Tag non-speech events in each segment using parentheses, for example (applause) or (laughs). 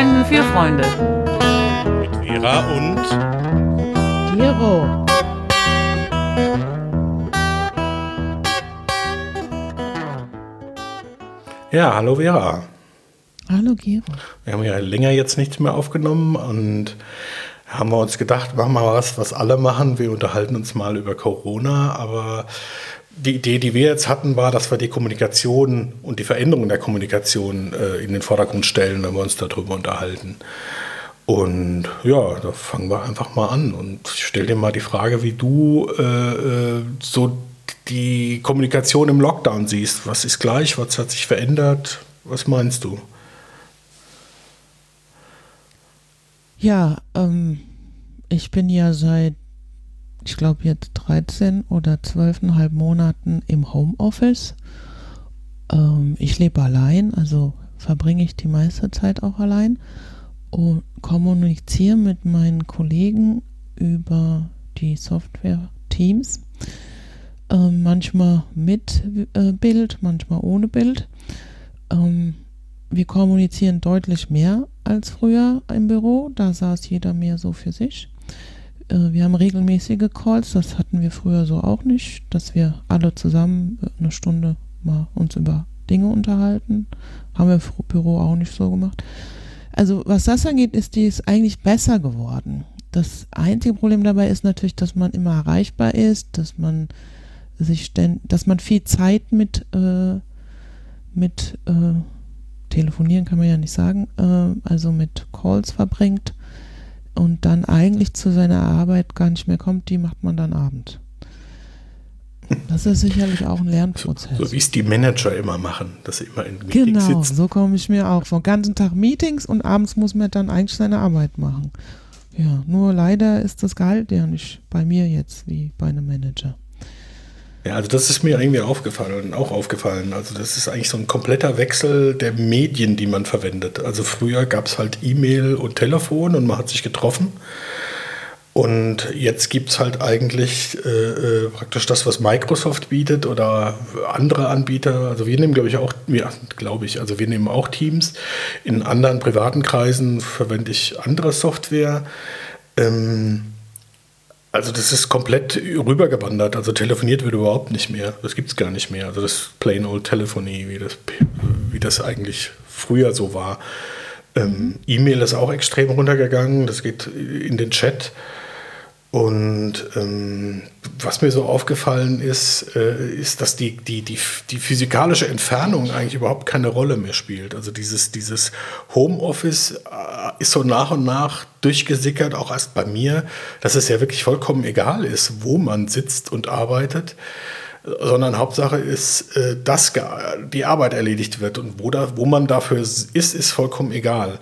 Freunden für Freunde. Mit Vera und Gero. Ja, hallo Vera. Hallo Gero. Wir haben ja länger jetzt nichts mehr aufgenommen und haben wir uns gedacht, machen wir mal was, was alle machen. Wir unterhalten uns mal über Corona, aber die Idee, die wir jetzt hatten, war, dass wir die Kommunikation und die Veränderung der Kommunikation äh, in den Vordergrund stellen, wenn wir uns darüber unterhalten. Und ja, da fangen wir einfach mal an und ich stelle dir mal die Frage, wie du äh, äh, so die Kommunikation im Lockdown siehst. Was ist gleich? Was hat sich verändert? Was meinst du? Ja, ähm, ich bin ja seit, ich glaube jetzt 13 oder 12,5 Monaten im Homeoffice. Ähm, ich lebe allein, also verbringe ich die meiste Zeit auch allein und kommuniziere mit meinen Kollegen über die Software Teams. Ähm, manchmal mit äh, Bild, manchmal ohne Bild. Ähm, wir kommunizieren deutlich mehr als früher im Büro. Da saß jeder mehr so für sich. Äh, wir haben regelmäßige Calls. Das hatten wir früher so auch nicht, dass wir alle zusammen eine Stunde mal uns über Dinge unterhalten. Haben wir im Büro auch nicht so gemacht. Also was das angeht, ist dies eigentlich besser geworden. Das einzige Problem dabei ist natürlich, dass man immer erreichbar ist, dass man sich dass man viel Zeit mit äh, mit äh, telefonieren kann man ja nicht sagen, äh, also mit Calls verbringt und dann eigentlich zu seiner Arbeit gar nicht mehr kommt, die macht man dann abends. Das ist sicherlich auch ein Lernprozess. So, so wie es die Manager immer machen, dass sie immer in Meetings genau, sitzen. so komme ich mir auch. Den ganzen Tag Meetings und abends muss man dann eigentlich seine Arbeit machen. Ja, nur leider ist das Gehalt ja nicht bei mir jetzt wie bei einem Manager. Ja, also das ist mir irgendwie aufgefallen, auch aufgefallen. Also das ist eigentlich so ein kompletter Wechsel der Medien, die man verwendet. Also früher gab es halt E-Mail und Telefon und man hat sich getroffen. Und jetzt gibt es halt eigentlich äh, äh, praktisch das, was Microsoft bietet oder andere Anbieter. Also wir nehmen, glaube ich, auch, ja, glaube ich, also wir nehmen auch Teams. In anderen privaten Kreisen verwende ich andere Software. Ähm, also das ist komplett rübergewandert. Also telefoniert wird überhaupt nicht mehr. Das gibt es gar nicht mehr. Also das Plain Old Telephony, wie das, wie das eigentlich früher so war. Ähm, E-Mail ist auch extrem runtergegangen. Das geht in den Chat. Und ähm, was mir so aufgefallen ist, äh, ist, dass die, die, die, die physikalische Entfernung eigentlich überhaupt keine Rolle mehr spielt. Also dieses, dieses Homeoffice äh, ist so nach und nach durchgesickert, auch erst bei mir, dass es ja wirklich vollkommen egal ist, wo man sitzt und arbeitet, sondern Hauptsache ist, äh, dass die Arbeit erledigt wird und wo, da, wo man dafür ist, ist vollkommen egal.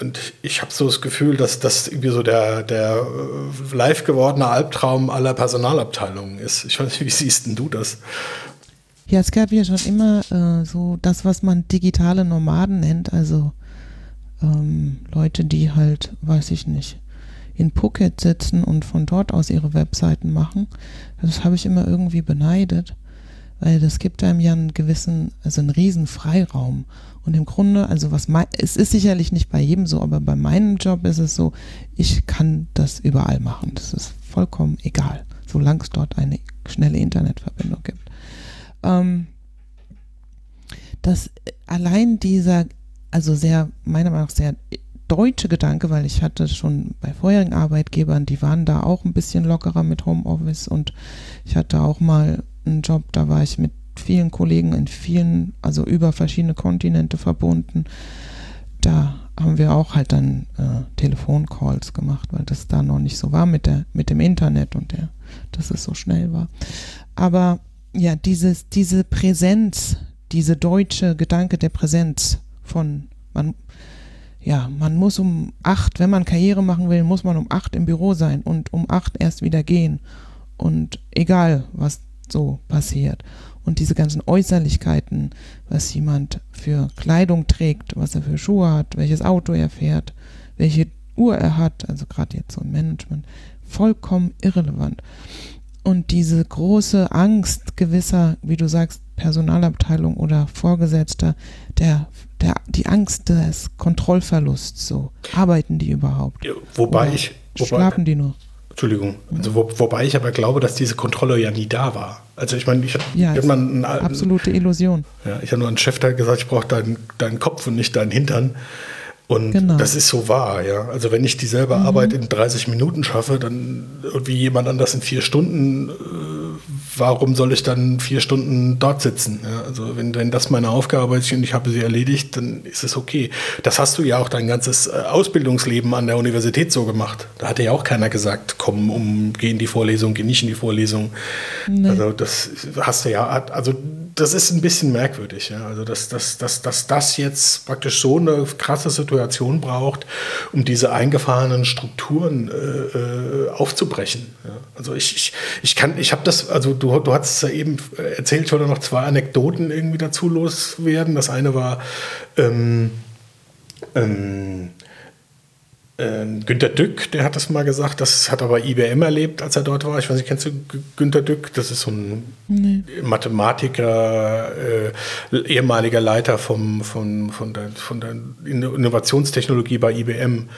Und ich habe so das Gefühl, dass das irgendwie so der, der äh, live gewordene Albtraum aller Personalabteilungen ist. Ich weiß nicht, wie siehst denn du das? Ja, es gab ja schon immer äh, so das, was man digitale Nomaden nennt, also ähm, Leute, die halt, weiß ich nicht, in Phuket sitzen und von dort aus ihre Webseiten machen. Das habe ich immer irgendwie beneidet, weil das gibt einem ja einen gewissen, also einen riesen Freiraum. Und im Grunde, also was mein, es ist sicherlich nicht bei jedem so, aber bei meinem Job ist es so, ich kann das überall machen. Das ist vollkommen egal, solange es dort eine schnelle Internetverbindung gibt. Ähm, dass allein dieser, also sehr, meiner Meinung nach sehr deutsche Gedanke, weil ich hatte schon bei vorherigen Arbeitgebern, die waren da auch ein bisschen lockerer mit Homeoffice und ich hatte auch mal einen Job, da war ich mit vielen Kollegen in vielen, also über verschiedene Kontinente verbunden. Da haben wir auch halt dann äh, Telefoncalls gemacht, weil das da noch nicht so war mit der, mit dem Internet und der, dass es so schnell war. Aber ja, dieses, diese Präsenz, diese deutsche Gedanke der Präsenz von man, ja, man muss um acht, wenn man Karriere machen will, muss man um acht im Büro sein und um acht erst wieder gehen. Und egal, was so passiert und diese ganzen Äußerlichkeiten, was jemand für Kleidung trägt, was er für Schuhe hat, welches Auto er fährt, welche Uhr er hat, also gerade jetzt so im Management, vollkommen irrelevant. Und diese große Angst gewisser, wie du sagst, Personalabteilung oder Vorgesetzter, der, der, die Angst des Kontrollverlusts, so. Arbeiten die überhaupt? Wobei Oder ich. Wobei, Schlafen die nur? Entschuldigung. Also, wo, wobei ich aber glaube, dass diese Kontrolle ja nie da war. Also ich meine, ich habe Ja, hab ist mal einen, Absolute Illusion. ja, ich habe nur einen Chef, hat gesagt, ich brauche deinen, deinen Kopf und nicht deinen Hintern. Und Genau. das ist so wahr, ja. Also wenn ich dieselbe Arbeit in 30 Minuten schaffe, dann irgendwie jemand anders in vier Stunden, äh, warum soll ich dann vier Stunden dort sitzen? Ja, also wenn, wenn das meine Aufgabe ist und ich habe sie erledigt, dann ist es okay. Das hast du ja auch dein ganzes äh, Ausbildungsleben an der Universität so gemacht. Da hatte ja auch keiner gesagt, komm, um, geh in die Vorlesung, geh nicht in die Vorlesung. Also das hast du ja, also das ist ein bisschen merkwürdig, ja. Also dass, dass, dass, dass das jetzt praktisch so eine krasse Situation braucht, um diese eingefahrenen Strukturen äh, äh, aufzubrechen. Ja. Also ich, ich, ich kann, ich habe das, also du, du hast es ja eben erzählt, ich wollte noch zwei Anekdoten irgendwie dazu loswerden. Das eine war ähm, ähm, ähm, Günter Dück, der hat das mal gesagt, das hat er bei IBM erlebt, als er dort war. Ich weiß nicht, kennst du Günter Dück? Das ist so ein Mathematiker, äh, ehemaliger Leiter vom, von, von, der, von der Innovationstechnologie bei IBM.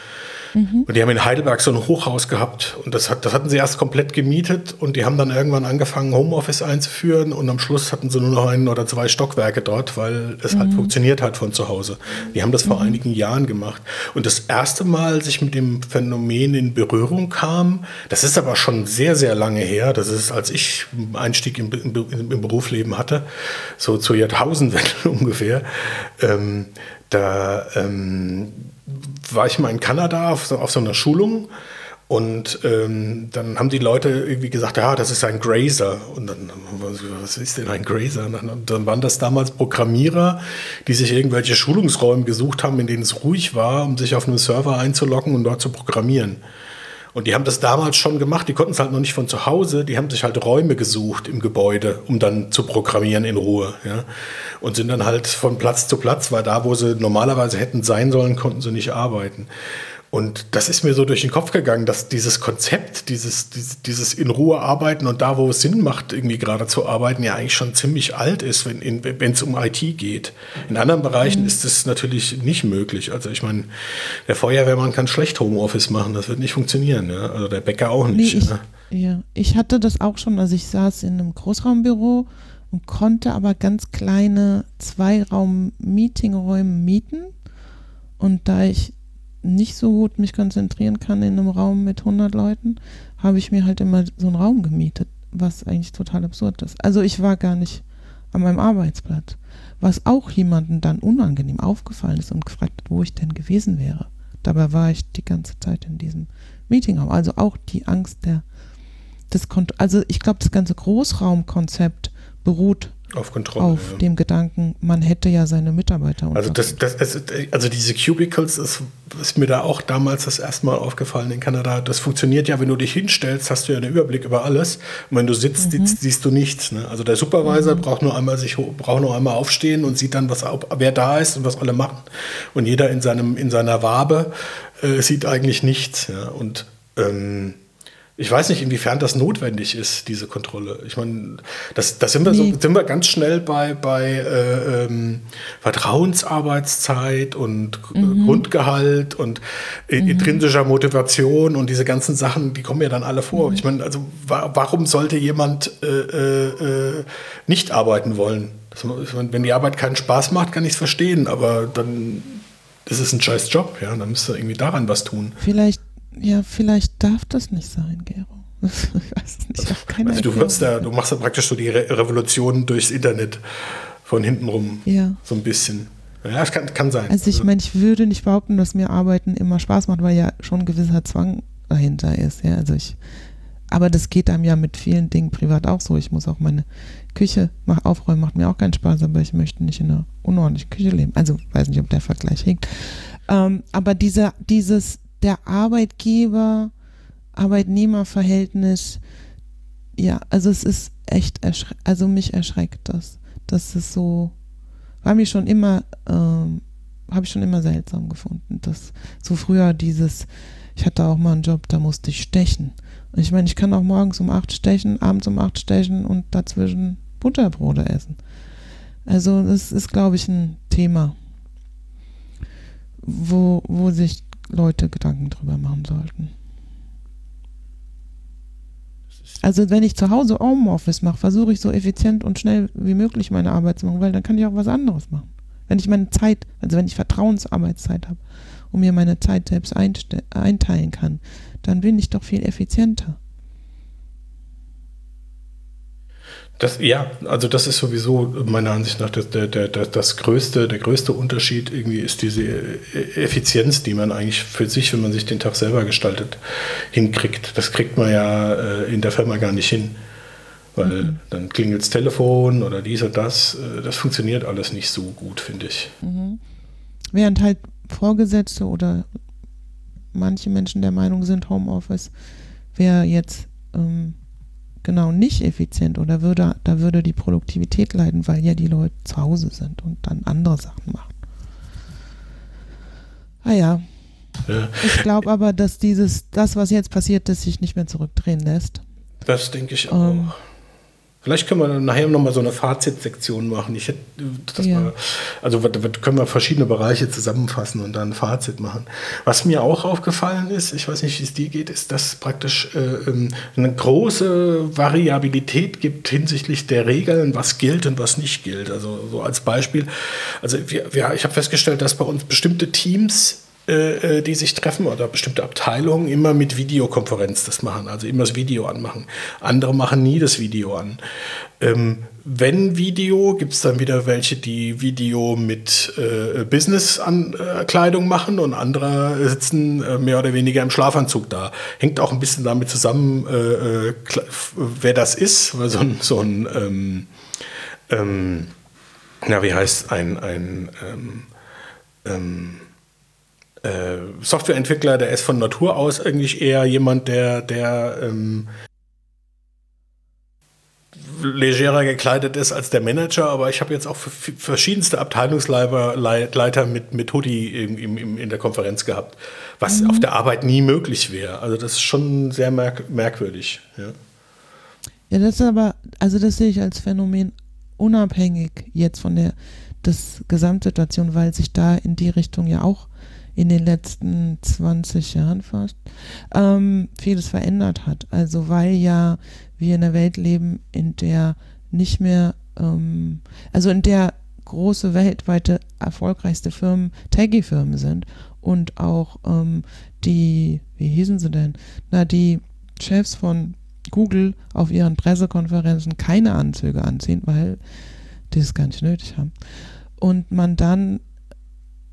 Und die haben in Heidelberg so ein Hochhaus gehabt und das, hat, das hatten sie erst komplett gemietet und die haben dann irgendwann angefangen, Homeoffice einzuführen und am Schluss hatten sie nur noch ein oder zwei Stockwerke dort, weil es halt funktioniert hat von zu Hause. Die haben das vor einigen Jahren gemacht. Und das erste Mal, als ich mit dem Phänomen in Berührung kam, das ist aber schon sehr, sehr lange her, das ist, als ich einen Einstieg im, im, im Berufsleben hatte, so zur Jahrtausendwende (laughs) ungefähr, ähm, da ähm, war ich mal in Kanada auf so, auf so einer Schulung und ähm, dann haben die Leute irgendwie gesagt, ja, das ist ein Grazer. Und dann, was ist denn ein Grazer? Und dann, dann waren das damals Programmierer, die sich irgendwelche Schulungsräume gesucht haben, in denen es ruhig war, um sich auf einem Server einzuloggen und dort zu programmieren. Und die haben das damals schon gemacht, die konnten es halt noch nicht von zu Hause, die haben sich halt Räume gesucht im Gebäude, um dann zu programmieren in Ruhe. Ja? Und sind dann halt von Platz zu Platz, weil da, wo sie normalerweise hätten sein sollen, konnten sie nicht arbeiten. Und das ist mir so durch den Kopf gegangen, dass dieses Konzept, dieses, dieses, dieses in Ruhe arbeiten und da, wo es Sinn macht, irgendwie gerade zu arbeiten, ja eigentlich schon ziemlich alt ist, wenn es um IT geht. In anderen Bereichen ist es natürlich nicht möglich. Also ich meine, der Feuerwehrmann kann schlecht Homeoffice machen, das wird nicht funktionieren. Ja? Also der Bäcker auch Nee, nicht. ich, ja? ja, ich hatte das auch schon, also ich saß in einem Großraumbüro und konnte aber ganz kleine Zweiraum-Meetingräume mieten. Und da ich nicht so gut mich konzentrieren kann in einem Raum mit 100 Leuten, habe ich mir halt immer so einen Raum gemietet, was eigentlich total absurd ist. Also ich war gar nicht an meinem Arbeitsplatz, was auch jemandem dann unangenehm aufgefallen ist und gefragt hat, wo ich denn gewesen wäre. Dabei war ich die ganze Zeit in diesem Meetingraum. Also auch die Angst der des Kont also ich glaube, das ganze Großraumkonzept beruht Auf Kontrolle. auf ja. dem Gedanken, man hätte ja seine Mitarbeiter Also, das, das, also diese Cubicles, das ist mir da auch damals das erste Mal aufgefallen in Kanada. Das funktioniert ja, wenn du dich hinstellst, hast du ja einen Überblick über alles. Und wenn du sitzt, siehst, siehst du nichts. Ne? Also der Supervisor braucht nur einmal sich braucht nur einmal aufstehen und sieht dann, was, wer da ist und was alle machen. Und jeder in, seinem, in seiner Wabe äh, sieht eigentlich nichts. Ja? Und ähm, ich weiß nicht, inwiefern das notwendig ist, diese Kontrolle. Ich meine, das, das sind, wir Nee. so, sind wir ganz schnell bei, bei äh, ähm, Vertrauensarbeitszeit und äh, Grundgehalt und äh, intrinsischer Motivation und diese ganzen Sachen, die kommen ja dann alle vor. Ich meine, also wa warum sollte jemand äh, äh, äh, nicht arbeiten wollen? Das, meine, wenn die Arbeit keinen Spaß macht, kann ich es verstehen, aber dann ist es ein scheiß Job, ja, dann müsst ihr irgendwie daran was tun. Vielleicht, ja, vielleicht darf das nicht sein, Gero. (laughs) ich weiß es nicht. Ich habe keine Also du wirst da, du machst da praktisch so die Re Revolution durchs Internet von hinten rum. Ja. So ein bisschen. Ja, es kann, kann sein. Also ich meine, ich würde nicht behaupten, dass mir Arbeiten immer Spaß macht, weil ja schon ein gewisser Zwang dahinter ist. Ja, also ich, aber das geht einem ja mit vielen Dingen privat auch so. Ich muss auch meine Küche mach, aufräumen, macht mir auch keinen Spaß, aber ich möchte nicht in einer unordentlichen Küche leben. Also weiß nicht, ob der Vergleich hinkt. Ähm, aber dieser, dieses, der Arbeitgeber, Arbeitnehmerverhältnis, ja, also es ist echt, also mich erschreckt das. Das ist so, war mir schon immer, ähm, habe ich schon immer seltsam gefunden. Dass so früher dieses, ich hatte auch mal einen Job, da musste ich stechen. Ich meine, ich kann auch morgens um acht stechen, abends um acht stechen und dazwischen Butterbrote essen. Also das ist, glaube ich, ein Thema, wo, wo sich Leute Gedanken drüber machen sollten. Also wenn ich zu Hause Homeoffice mache, versuche ich so effizient und schnell wie möglich meine Arbeit zu machen, weil dann kann ich auch was anderes machen. Wenn ich meine Zeit, also wenn ich Vertrauensarbeitszeit habe und mir meine Zeit selbst einteilen kann, dann bin ich doch viel effizienter. Das, ja, also das ist sowieso meiner Ansicht nach das, der, der, das größte, der größte Unterschied irgendwie ist diese Effizienz, die man eigentlich für sich, wenn man sich den Tag selber gestaltet, hinkriegt. Das kriegt man ja äh, in der Firma gar nicht hin. Weil mhm. dann klingelt das Telefon oder dies und das. Äh, das funktioniert alles nicht so gut, finde ich. Mhm. Während halt Vorgesetzte oder manche Menschen der Meinung sind, Homeoffice wäre jetzt ähm, genau nicht effizient oder würde, da würde die Produktivität leiden, weil ja die Leute zu Hause sind und dann andere Sachen machen. Ah ja. ja. Ich glaube aber, dass dieses, das, was jetzt passiert ist, sich nicht mehr zurückdrehen lässt. Das denke ich auch. Ähm, Vielleicht können wir dann nachher nochmal so eine Fazitsektion machen. Ich hätte, das ja. mal, also können wir verschiedene Bereiche zusammenfassen und dann ein Fazit machen. Was mir auch aufgefallen ist, ich weiß nicht, wie es dir geht, ist, dass es praktisch äh, ähm, eine große Variabilität gibt hinsichtlich der Regeln, was gilt und was nicht gilt. Also so als Beispiel, also wir, wir, ich habe festgestellt, dass bei uns bestimmte Teams äh, äh, die sich treffen oder bestimmte Abteilungen immer mit Videokonferenz das machen, also immer das Video anmachen. Andere machen nie das Video an. Ähm, wenn Video, gibt es dann wieder welche, die Video mit äh, Business-Kleidung machen und andere sitzen äh, mehr oder weniger im Schlafanzug da. Hängt auch ein bisschen damit zusammen, äh, äh wer das ist, weil so ein, so ein ähm, ähm, na, wie heißt ein, ein ähm, ähm äh, Softwareentwickler, der ist von Natur aus eigentlich eher jemand, der, der ähm, legerer gekleidet ist als der Manager, aber ich habe jetzt auch verschiedenste Abteilungsleiter mit, mit Hoodie in, in, in der Konferenz gehabt, was mhm. auf der Arbeit nie möglich wäre. Also das ist schon sehr merk merkwürdig. Ja. ja, das ist aber, also das sehe ich als Phänomen unabhängig jetzt von der das Gesamtsituation, weil sich da in die Richtung ja auch in den letzten 20 Jahren fast ähm, vieles verändert hat. Also weil ja wir in einer Welt leben, in der nicht mehr, ähm, also in der große weltweite erfolgreichste Firmen Taggy-Firmen sind und auch ähm, die, wie hießen sie denn? Na, die Chefs von Google auf ihren Pressekonferenzen keine Anzüge anziehen, weil die es gar nicht nötig haben. Und man dann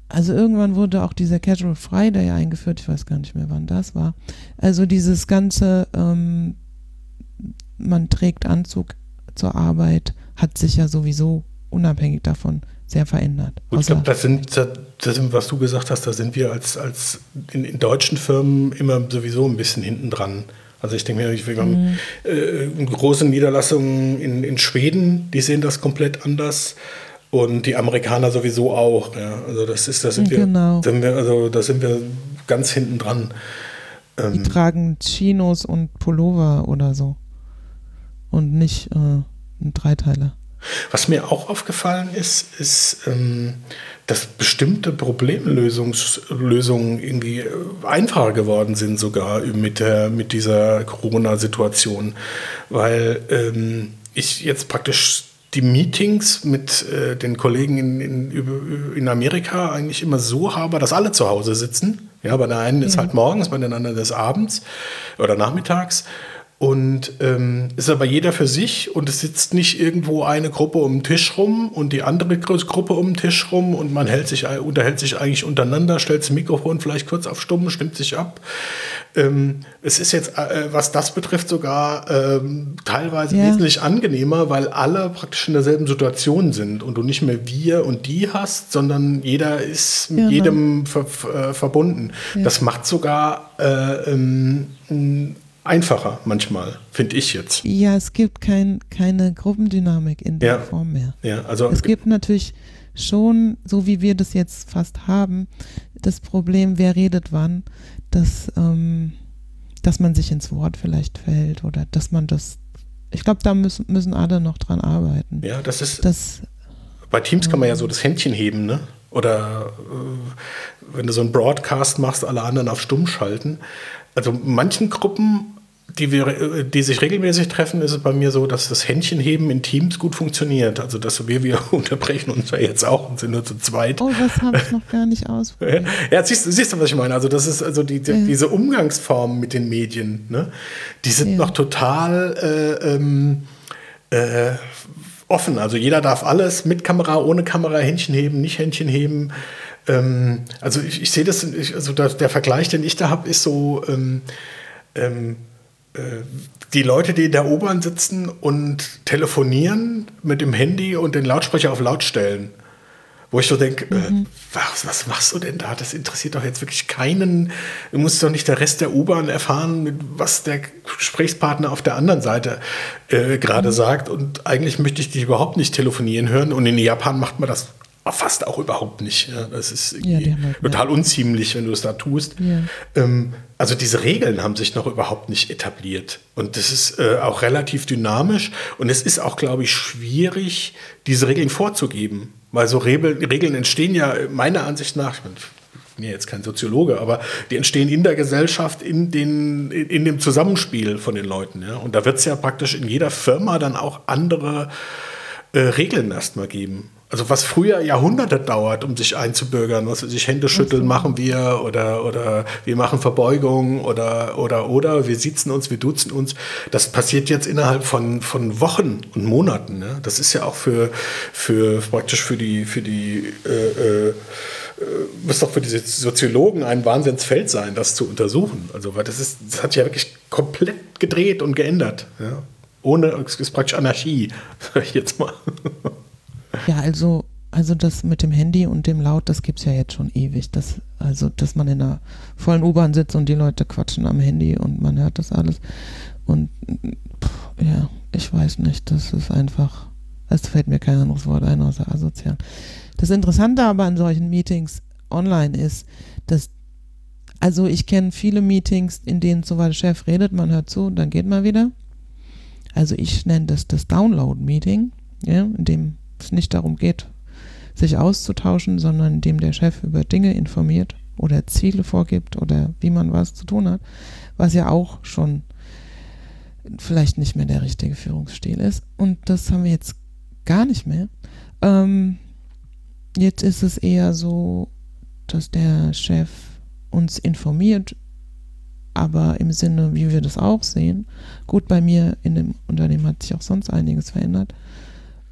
also irgendwann wurde auch dieser Casual Friday eingeführt, ich weiß gar nicht mehr, wann das war. Also dieses ganze, ähm, man trägt Anzug zur Arbeit, hat sich ja sowieso unabhängig davon sehr verändert. Gut, ich glaube, das sind, das sind, was du gesagt hast, da sind wir als, als in, in deutschen Firmen immer sowieso ein bisschen hinten dran. Also ich denke mir, wir haben mhm. äh, große Niederlassungen in, in Schweden, die sehen das komplett anders. Und die Amerikaner sowieso auch. Ja. Also das ist, da sind wir, genau. sind wir, also da sind wir ganz hinten dran. Ähm, die tragen Chinos und Pullover oder so. Und nicht äh, ein Dreiteiler. Was mir auch aufgefallen ist, ist, ähm, dass bestimmte Problemlösungen irgendwie äh, einfacher geworden sind, sogar mit, der, mit dieser Corona-Situation. Weil ähm, ich jetzt praktisch die Meetings mit äh, den Kollegen in, in, in, Amerika eigentlich immer so habe, dass alle zu Hause sitzen. Ja, bei der einen mhm. ist halt morgens, bei den anderen ist abends oder nachmittags. Und ähm, ist aber jeder für sich und es sitzt nicht irgendwo eine Gruppe um den Tisch rum und die andere Gruppe um den Tisch rum und man hält sich, unterhält sich eigentlich untereinander, stellt das Mikrofon vielleicht kurz auf Stumm, stimmt sich ab. Ähm, es ist jetzt, äh, was das betrifft, sogar ähm, teilweise ja. wesentlich angenehmer, weil alle praktisch in derselben Situation sind und du nicht mehr wir und die hast, sondern jeder ist mit genau. jedem ver äh, verbunden. Ja. Das macht sogar äh, ähm, einfacher manchmal, finde ich jetzt. Ja, es gibt kein, keine Gruppendynamik in der ja. Form mehr. Ja, also es gibt natürlich schon, so wie wir das jetzt fast haben, das Problem, wer redet wann, dass, ähm, dass man sich ins Wort vielleicht fällt oder dass man das, ich glaube, da müssen, müssen alle noch dran arbeiten. Ja, das ist, das, bei Teams kann man ja so das Händchen heben, ne? Oder äh, wenn du so einen Broadcast machst, alle anderen auf stumm schalten. Also manchen Gruppen die, wir, die sich regelmäßig treffen, ist es bei mir so, dass das Händchenheben in Teams gut funktioniert. Also, dass wir, wir (laughs) unterbrechen uns ja jetzt auch und sind nur zu zweit. Oh, das habe ich noch gar nicht ausprobiert. (laughs) ja, siehst, siehst du, was ich meine? Also, das ist also die, die ja. diese Umgangsformen mit den Medien, ne? die sind ja. noch total äh, ähm, äh, offen. Also, jeder darf alles mit Kamera, ohne Kamera, Händchen heben, nicht Händchen heben. Ähm, also, ich, ich sehe das, ich, also der, der, Vergleich, den ich da habe, ist so. Ähm, ähm äh, die Leute, die in der U-Bahn sitzen und telefonieren mit dem Handy und den Lautsprecher auf laut stellen. Wo ich so denke, äh, mhm. äh, was, was, machst du denn da? Das interessiert doch jetzt wirklich keinen. Du musst doch nicht der Rest der U-Bahn erfahren, was der Gesprächspartner auf der anderen Seite äh, gerade mhm. sagt. Und eigentlich möchte ich dich überhaupt nicht telefonieren hören. Und in Japan macht man das fast auch überhaupt nicht. Ja, das ist ja, halt total unziemlich, wenn du es da tust. Ähm, also diese Regeln haben sich noch überhaupt nicht etabliert. Und das ist äh, auch relativ dynamisch. Und es ist auch, glaube ich, schwierig, diese Regeln vorzugeben. Weil so Regeln, Regeln entstehen ja meiner Ansicht nach, ich, bin ja jetzt kein Soziologe, aber die entstehen in der Gesellschaft, in, den, in dem Zusammenspiel von den Leuten. Ja? Und da wird es ja praktisch in jeder Firma dann auch andere äh, Regeln erstmal geben. Also was früher Jahrhunderte dauert, um sich einzubürgern, was sich Hände schütteln machen wir oder, oder wir machen Verbeugung oder, oder, oder, wir sitzen uns, wir duzen uns. Das passiert jetzt innerhalb von, von Wochen und Monaten. Ne? Das ist ja auch für, für praktisch für die, für die äh, äh, muss doch für die Soziologen ein Wahnsinnsfeld sein, das zu untersuchen. Also, weil das ist, das hat sich ja wirklich komplett gedreht und geändert. Ja? Ohne, es ist praktisch Anarchie, (laughs) sag ich jetzt mal. Ja, also, also das mit dem Handy und dem Laut, das gibt es ja jetzt schon ewig. Das, also, dass man in einer vollen U-Bahn sitzt und die Leute quatschen am Handy und man hört das alles. Und pff, ja, ich weiß nicht, das ist einfach, es fällt mir kein anderes Wort ein außer asozial. Das Interessante aber an solchen Meetings online ist, dass also ich kenne viele Meetings, in denen so der Chef redet, man hört zu, dann geht man wieder. Also ich nenne das das Download-Meeting, ja, in dem es nicht darum geht, sich auszutauschen, sondern indem der Chef über Dinge informiert oder Ziele vorgibt oder wie man was zu tun hat, was ja auch schon vielleicht nicht mehr der richtige Führungsstil ist. Und das haben wir jetzt gar nicht mehr. Ähm, jetzt ist es eher so, dass der Chef uns informiert, aber im Sinne, wie wir das auch sehen. Gut, bei mir in dem Unternehmen hat sich auch sonst einiges verändert.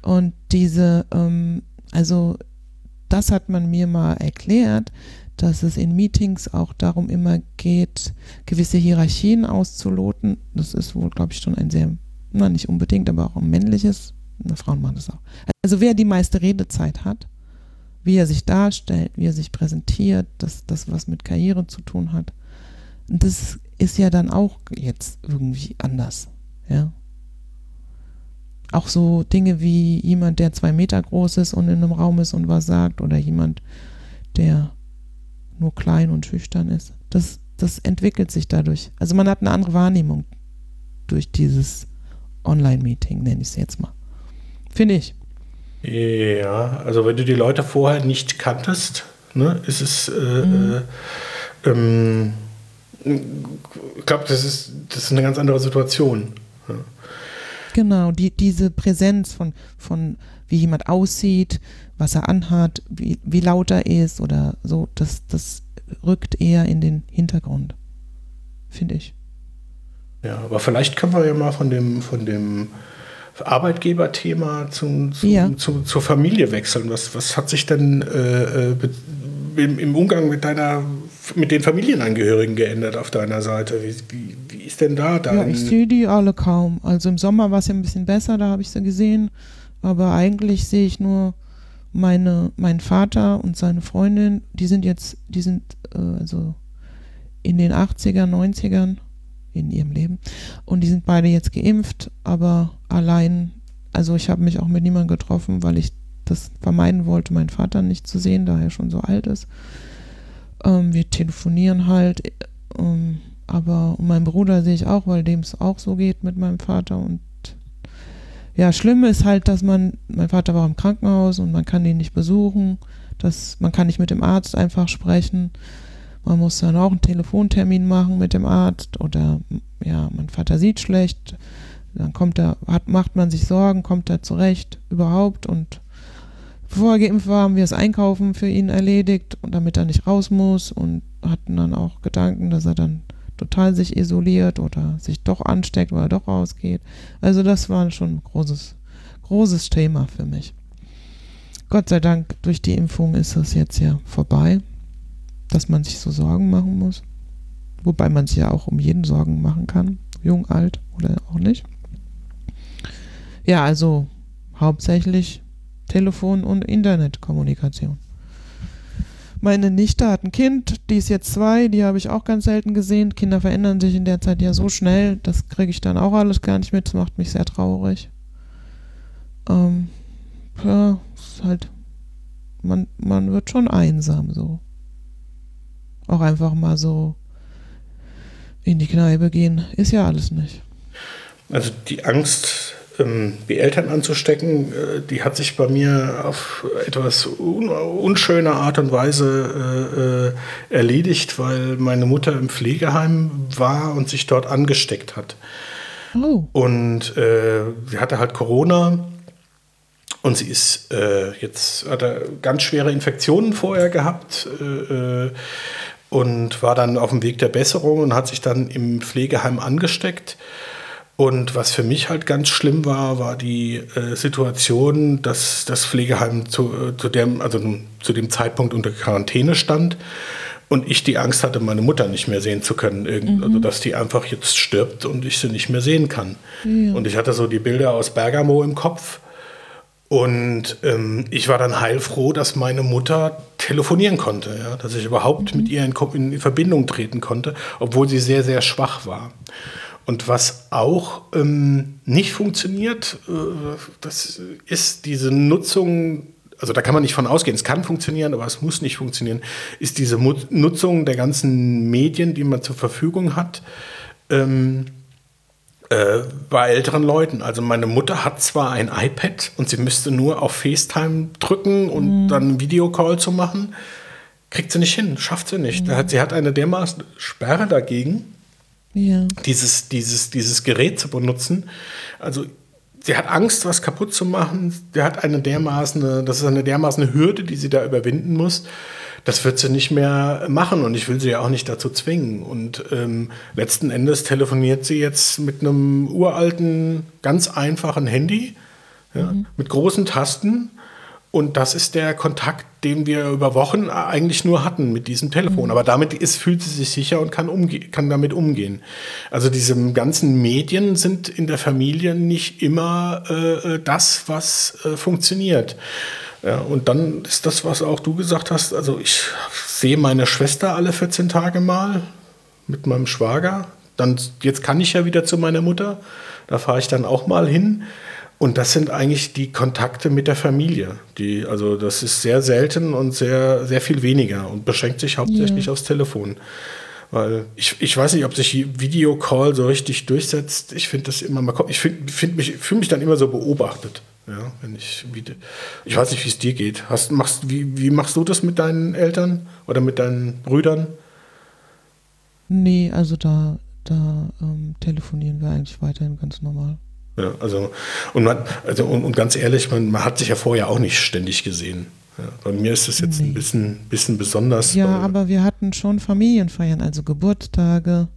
Und diese, ähm, also das hat man mir mal erklärt, dass es in Meetings auch darum immer geht, gewisse Hierarchien auszuloten. Das ist wohl, glaube ich, schon ein sehr, na nicht unbedingt, aber auch ein männliches, na, Frauen machen das auch. Also wer die meiste Redezeit hat, wie er sich darstellt, wie er sich präsentiert, dass das was mit Karriere zu tun hat, das ist ja dann auch jetzt irgendwie anders. Ja, auch so Dinge wie jemand, der zwei Meter groß ist und in einem Raum ist und was sagt oder jemand, der nur klein und schüchtern ist. Das, das entwickelt sich dadurch. Also man hat eine andere Wahrnehmung durch dieses Online-Meeting, nenne ich es jetzt mal. Finde ich. Ja, also wenn du die Leute vorher nicht kanntest, ne, ist es, äh, mhm. äh, ähm, ich glaube, das ist, das ist eine ganz andere Situation. Ja. Genau, die, diese Präsenz von, von wie jemand aussieht, was er anhat, wie, wie laut er ist oder so, das, das rückt eher in den Hintergrund, finde ich. Ja, aber vielleicht können wir ja mal von dem, von dem Arbeitgeberthema zum, zum, ja. zu, zur Familie wechseln. Was, was hat sich denn äh, äh im, im, Umgang mit deiner mit den Familienangehörigen geändert auf deiner Seite? Wie, wie, wie ist denn da dein... Ja, ich sehe die alle kaum. Also im Sommer war es ja ein bisschen besser, da habe ich sie gesehen. Aber eigentlich sehe ich nur meine, meinen Vater und seine Freundin. Die sind jetzt, die sind äh, also in den 80er, 90ern in ihrem Leben. Und die sind beide jetzt geimpft, aber allein, also ich habe mich auch mit niemandem getroffen, weil ich das vermeiden wollte, meinen Vater nicht zu sehen, da er schon so alt ist. Ähm, wir telefonieren halt, ähm, aber meinen Bruder sehe ich auch, weil dem es auch so geht mit meinem Vater und ja, schlimm ist halt, dass man, mein Vater war im Krankenhaus und man kann ihn nicht besuchen. Das, man kann nicht mit dem Arzt einfach sprechen. Man muss dann auch einen Telefontermin machen mit dem Arzt oder ja, mein Vater sieht schlecht. Dann kommt er, hat, macht man sich Sorgen, kommt er zurecht überhaupt und bevor er geimpft war, haben wir das Einkaufen für ihn erledigt und damit er nicht raus muss und hatten dann auch Gedanken, dass er dann total sich isoliert oder sich doch ansteckt, weil er doch rausgeht. Also das war schon ein großes, großes Thema für mich. Gott sei Dank, durch die Impfung ist das jetzt ja vorbei, dass man sich so Sorgen machen muss. Wobei man sich ja auch um jeden Sorgen machen kann, jung, alt oder auch nicht. Ja, also hauptsächlich Telefon- und Internetkommunikation. Meine Nichte hat ein Kind, die ist jetzt zwei, die habe ich auch ganz selten gesehen. Kinder verändern sich in der Zeit ja so schnell, das kriege ich dann auch alles gar nicht mit, das macht mich sehr traurig. Ähm, ja, ist halt, man, man wird schon einsam so. Auch einfach mal so in die Kneipe gehen, ist ja alles nicht. Also die Angst die Eltern anzustecken, äh, die hat sich bei mir auf etwas un unschöne Art und Weise äh, äh, erledigt, weil meine Mutter im Pflegeheim war und sich dort angesteckt hat. Oh. Und äh, sie hatte halt Corona. Und sie ist äh, jetzt, hat er ganz schwere Infektionen vorher gehabt äh, und war dann auf dem Weg der Besserung und hat sich dann im Pflegeheim angesteckt. Und was für mich halt ganz schlimm war, war die äh, Situation, dass das Pflegeheim zu, äh, zu, dem, also zu dem Zeitpunkt unter Quarantäne stand und ich die Angst hatte, meine Mutter nicht mehr sehen zu können. Mhm. Also, dass die einfach jetzt stirbt und ich sie nicht mehr sehen kann. Ja. Und ich hatte so die Bilder aus Bergamo im Kopf. Und ähm, ich war dann heilfroh, dass meine Mutter telefonieren konnte, ja? dass ich überhaupt mhm. mit ihr in, in Verbindung treten konnte, obwohl sie sehr, sehr schwach war. Und was auch ähm, nicht funktioniert, äh, das ist diese Nutzung, also da kann man nicht von ausgehen, es kann funktionieren, aber es muss nicht funktionieren, ist diese Mut Nutzung der ganzen Medien, die man zur Verfügung hat. Ähm, äh, bei älteren Leuten. Also meine Mutter hat zwar ein iPad und sie müsste nur auf FaceTime drücken und mhm. dann einen Videocall zu machen. Kriegt sie nicht hin, schafft sie nicht. Mhm. Sie hat eine dermaßen Sperre dagegen, ja. dieses, dieses, dieses Gerät zu benutzen. Also sie hat Angst, was kaputt zu machen. Der hat eine dermaßen, das ist eine dermaßen Hürde, die sie da überwinden muss. Das wird sie nicht mehr machen und ich will sie ja auch nicht dazu zwingen. Und ähm, letzten Endes telefoniert sie jetzt mit einem uralten, ganz einfachen Handy ja, mhm. mit großen Tasten und das ist der Kontakt, den wir über Wochen eigentlich nur hatten mit diesem Telefon. Mhm. Aber damit ist, fühlt sie sich sicher und kann, kann damit umgehen. Also diese ganzen Medien sind in der Familie nicht immer äh, äh, das, was äh, funktioniert. Ja, und dann ist das, was auch du gesagt hast. Also ich sehe meine Schwester alle 14 Tage mal mit meinem Schwager. Dann, jetzt kann ich ja wieder zu meiner Mutter. Da fahre ich dann auch mal hin. Und das sind eigentlich die Kontakte mit der Familie. Die, also das ist sehr selten und sehr, sehr viel weniger und beschränkt sich hauptsächlich ja. aufs Telefon. Weil ich, ich weiß nicht, ob sich Videocall so richtig durchsetzt. Ich finde das immer mal, ich finde find mich, fühle mich dann immer so beobachtet. Ja, wenn ich, wie, ich weiß nicht, wie es dir geht. Hast, machst, wie, wie machst du das mit deinen Eltern oder mit deinen Brüdern? Nee, also da, da ähm, telefonieren wir eigentlich weiterhin ganz normal. Ja, also, und, man, also und, und, ganz ehrlich, man, man hat sich ja vorher auch nicht ständig gesehen. Ja, bei mir ist das jetzt nee. ein bisschen, bisschen besonders. Ja, aber wir hatten schon Familienfeiern, also Geburtstage,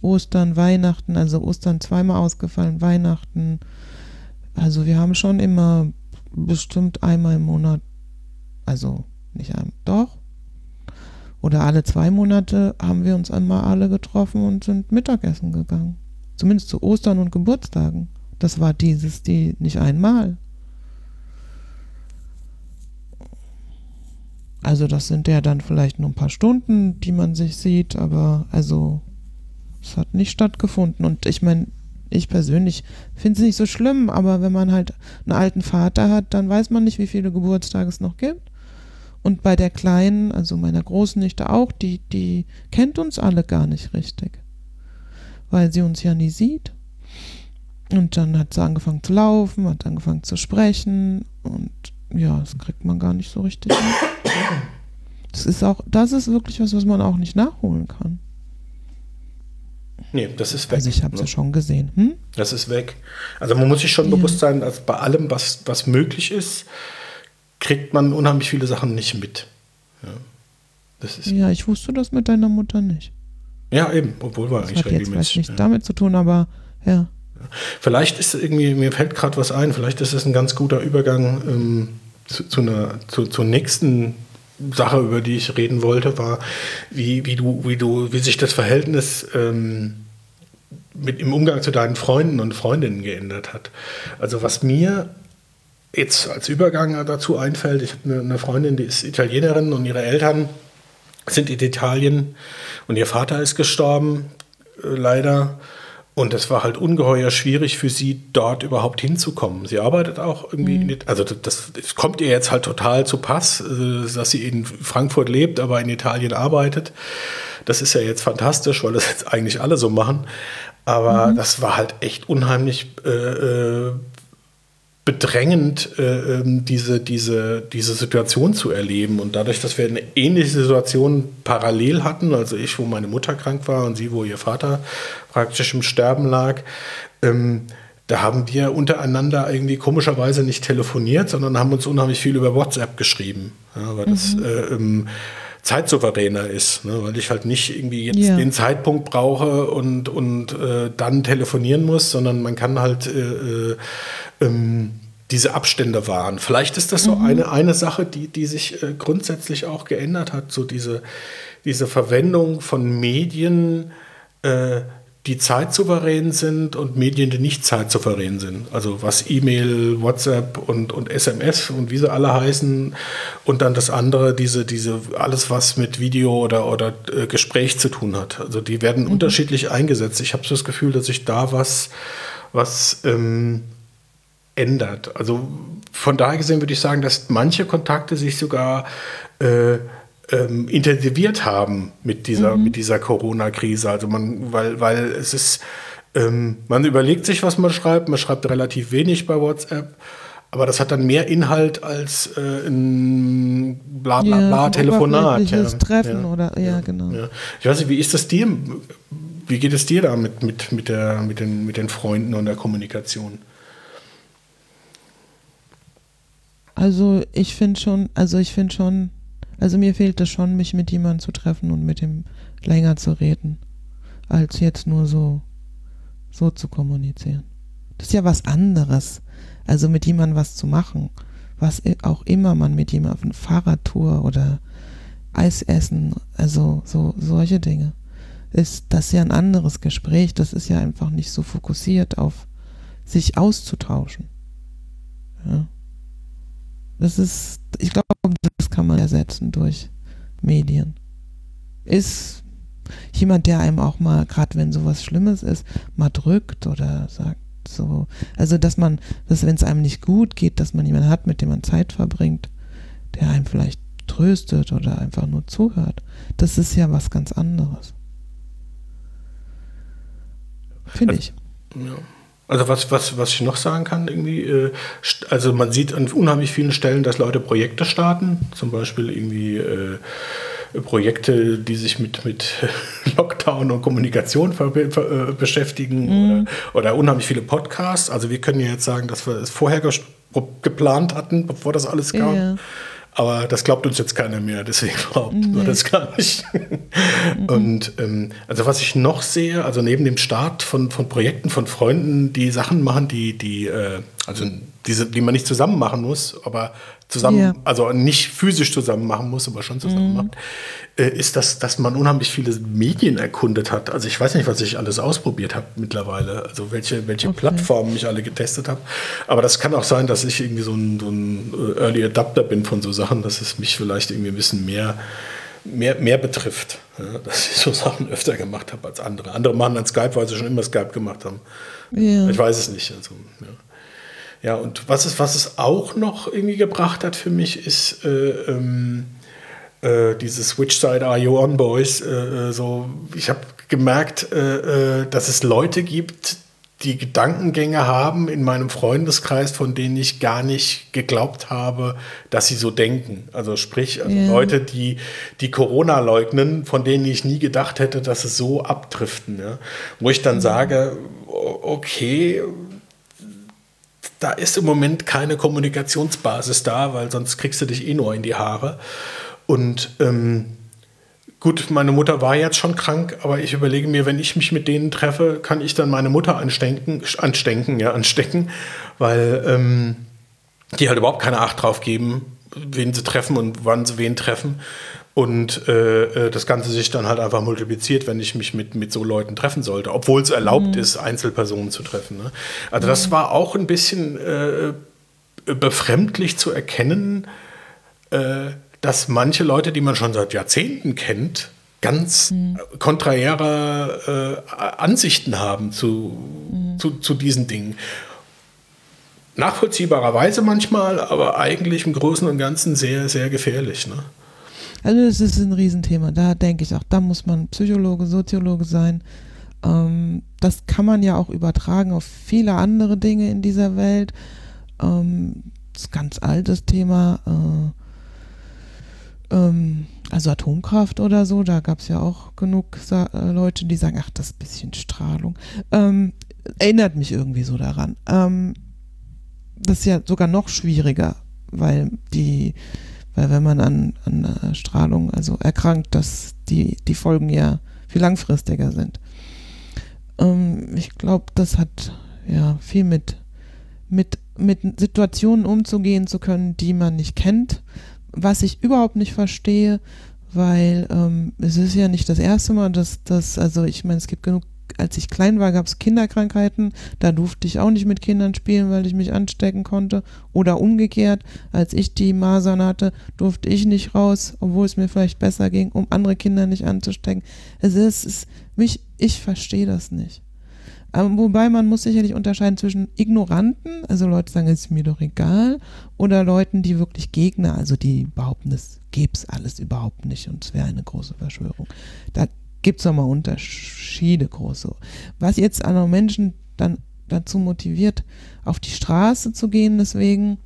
Ostern, Weihnachten, also Ostern zweimal ausgefallen, Weihnachten. Also wir haben schon immer bestimmt einmal im Monat, also nicht einmal, doch. Oder alle zwei Monate haben wir uns einmal alle getroffen und sind Mittagessen gegangen. Zumindest zu Ostern und Geburtstagen. Das war dieses, die nicht einmal. Also das sind ja dann vielleicht nur ein paar Stunden, die man sich sieht, aber also es hat nicht stattgefunden. Und ich meine, ich persönlich finde es nicht so schlimm, aber wenn man halt einen alten Vater hat, dann weiß man nicht, wie viele Geburtstage es noch gibt. Und bei der Kleinen, also meiner großen Nichte auch, die, die kennt uns alle gar nicht richtig, weil sie uns ja nie sieht. Und dann hat sie angefangen zu laufen, hat angefangen zu sprechen und ja, das kriegt man gar nicht so richtig hin. Das ist auch, das ist wirklich was, was man auch nicht nachholen kann. Nee, das ist weg. Also ich habe es ne? ja schon gesehen. Hm? Das ist weg. Also man muss sich schon Ja. bewusst sein, dass bei allem, was, was möglich ist, kriegt man unheimlich viele Sachen nicht mit. Ja, das ist, Ja, ich wusste das mit deiner Mutter nicht. ja eben, obwohl wir Das eigentlich hat jetzt vielleicht regelmäßig. nichts ja. damit zu tun, aber ja. Vielleicht ist irgendwie, mir fällt gerade was ein, vielleicht ist es ein ganz guter Übergang ähm, zu, zu einer, zu, zur nächsten Sache, über die ich reden wollte, war, wie, wie du, wie du, wie sich das Verhältnis ähm, mit im Umgang zu deinen Freunden und Freundinnen geändert hat. Also was mir jetzt als Übergang dazu einfällt, ich habe eine, eine Freundin, die ist Italienerin und ihre Eltern sind in Italien und ihr Vater ist gestorben, äh, leider. Und es war halt ungeheuer schwierig für sie, dort überhaupt hinzukommen. Sie arbeitet auch irgendwie, in, It- also das, das kommt ihr jetzt halt total zu Pass, äh, dass sie in Frankfurt lebt, aber in Italien arbeitet. Das ist ja jetzt fantastisch, weil das jetzt eigentlich alle so machen. Aber das war halt echt unheimlich äh, äh, bedrängend, äh, ähm, diese, diese, diese Situation zu erleben. Und dadurch, dass wir eine ähnliche Situation parallel hatten, also ich, wo meine Mutter krank war und sie, wo ihr Vater praktisch im Sterben lag, ähm, da haben wir untereinander irgendwie komischerweise nicht telefoniert, sondern haben uns unheimlich viel über WhatsApp geschrieben. Ja, weil das äh, ähm, zeitsouveräner ist, ne? weil ich halt nicht irgendwie jetzt Ja. den Zeitpunkt brauche und, und äh, dann telefonieren muss, sondern man kann halt äh, äh, ähm, diese Abstände wahren. Vielleicht ist das so eine, eine Sache, die, die sich äh, grundsätzlich auch geändert hat, so diese, diese Verwendung von Medien, äh, die zeitsouverän sind und Medien, die nicht zeitsouverän sind. Also was E-Mail, WhatsApp und, und SMS und wie sie alle heißen. Und dann das andere, diese, diese, alles, was mit Video oder, oder äh, Gespräch zu tun hat. Also die werden unterschiedlich eingesetzt. Ich habe so das Gefühl, dass sich da was, was ähm, ändert. Also von daher gesehen würde ich sagen, dass manche Kontakte sich sogar äh, ähm, intensiviert haben mit dieser, mit dieser Corona-Krise. Also man, weil, weil es ist, ähm, man überlegt sich, was man schreibt, man schreibt relativ wenig bei WhatsApp. Aber das hat dann mehr Inhalt als äh, ein bla bla Ja, bla ein Telefonat. oberflächliches Treffen oder- ja, genau. Ja. Ich weiß nicht, wie ist das dir? Wie geht es dir da mit, mit, mit, der, mit, den, mit den Freunden und der Kommunikation? Also ich finde schon, also ich finde schon, also mir fehlt es schon, mich mit jemandem zu treffen und mit ihm länger zu reden, als jetzt nur so, so zu kommunizieren. Das ist ja was anderes, also mit jemandem was zu machen, was auch immer man mit jemandem auf eine Fahrradtour oder Eis essen, also so solche Dinge, ist das ja ein anderes Gespräch, das ist ja einfach nicht so fokussiert auf sich auszutauschen. Ja. Das ist, ich glaube, das kann man ersetzen durch Medien. Ist jemand, der einem auch mal, gerade wenn sowas Schlimmes ist, mal drückt oder sagt so, also dass man, dass wenn es einem nicht gut geht, dass man jemanden hat, mit dem man Zeit verbringt, der einem vielleicht tröstet oder einfach nur zuhört. Das ist ja was ganz anderes. Finde ich. Ja. Also was, was, was ich noch sagen kann, irgendwie, äh, also man sieht an unheimlich vielen Stellen, dass Leute Projekte starten, zum Beispiel irgendwie äh, Projekte, die sich mit, mit (laughs) Lockdown und Kommunikation äh, beschäftigen oder, oder unheimlich viele Podcasts. Also wir können ja jetzt sagen, dass wir es vorher geplant hatten, bevor das alles kam. Ja. Aber das glaubt uns jetzt keiner mehr, deswegen behaupten wir Nee. das gar nicht. Und ähm, also was ich noch sehe, also neben dem Start von, von Projekten von Freunden, die Sachen machen, die, die, äh, also diese, die man nicht zusammen machen muss, aber zusammen, Ja. also nicht physisch zusammen machen muss, aber schon zusammen macht, äh, ist, dass, dass man unheimlich viele Medien erkundet hat. Also ich weiß nicht, was ich alles ausprobiert habe mittlerweile, also welche, welche Okay. Plattformen ich alle getestet habe. Aber das kann auch sein, dass ich irgendwie so ein, so ein äh, Early Adapter bin von so Sachen, dass es mich vielleicht irgendwie ein bisschen mehr, mehr, mehr betrifft. Ja, dass ich so Sachen öfter gemacht habe als andere. Andere machen dann Skype, weil sie schon immer Skype gemacht haben. Ja. Ich weiß es nicht. Also, ja. Ja, und was es, was es auch noch irgendwie gebracht hat für mich, ist äh, ähm, äh, dieses Which Side Are You On Boys. Äh, äh, so, ich habe gemerkt, äh, äh, dass es Leute gibt, die Gedankengänge haben in meinem Freundeskreis, von denen ich gar nicht geglaubt habe, dass sie so denken. Also sprich, also Ja. Leute, die die Corona leugnen, von denen ich nie gedacht hätte, dass es so abdriften. Ja? Wo ich dann sage, o- okay, da ist im Moment keine Kommunikationsbasis da, weil sonst kriegst du dich eh nur in die Haare. Und ähm, gut, meine Mutter war jetzt schon krank, aber ich überlege mir, wenn ich mich mit denen treffe, kann ich dann meine Mutter anstecken, anstecken, ja, anstecken, weil ähm, die halt überhaupt keine Acht drauf geben, wen sie treffen und wann sie wen treffen. Und äh, äh, das Ganze sich dann halt einfach multipliziert, wenn ich mich mit, mit so Leuten treffen sollte, obwohl es erlaubt ist, Einzelpersonen zu treffen. Ne? Also das war auch ein bisschen äh, befremdlich zu erkennen, äh, dass manche Leute, die man schon seit Jahrzehnten kennt, ganz konträre äh, Ansichten haben zu, zu, zu diesen Dingen. Nachvollziehbarerweise manchmal, aber eigentlich im Großen und Ganzen sehr, sehr gefährlich. Ne? Also das ist ein Riesenthema. Da denke ich auch, da muss man Psychologe, Soziologe sein. Ähm, das kann man ja auch übertragen auf viele andere Dinge in dieser Welt. Ähm, das ist ein ganz altes Thema. Äh, ähm, also Atomkraft oder so, da gab es ja auch genug Sa äh, Leute, die sagen, ach, das ist ein bisschen Strahlung. Ähm, erinnert mich irgendwie so daran. Ähm, das ist ja sogar noch schwieriger, weil die weil wenn man an, an Strahlung also erkrankt, dass die, die Folgen ja viel langfristiger sind. Ähm, ich glaube, das hat ja viel mit, mit, mit Situationen umzugehen zu können, die man nicht kennt, was ich überhaupt nicht verstehe, weil ähm, es ist ja nicht das erste Mal, dass das, also ich meine, es gibt genug als ich klein war, gab es Kinderkrankheiten. Da durfte ich auch nicht mit Kindern spielen, weil ich mich anstecken konnte. Oder umgekehrt, als ich die Masern hatte, durfte ich nicht raus, obwohl es mir vielleicht besser ging, um andere Kinder nicht anzustecken. Also es ist mich, ich verstehe das nicht. Ähm, wobei man muss sicherlich unterscheiden zwischen Ignoranten, also Leute sagen, es ist mir doch egal, oder Leuten, die wirklich Gegner, also die behaupten, es gäbe es alles überhaupt nicht und es wäre eine große Verschwörung. Da gibt es nochmal Unterschiede große. Was jetzt andere Menschen dann dazu motiviert, auf die Straße zu gehen, deswegen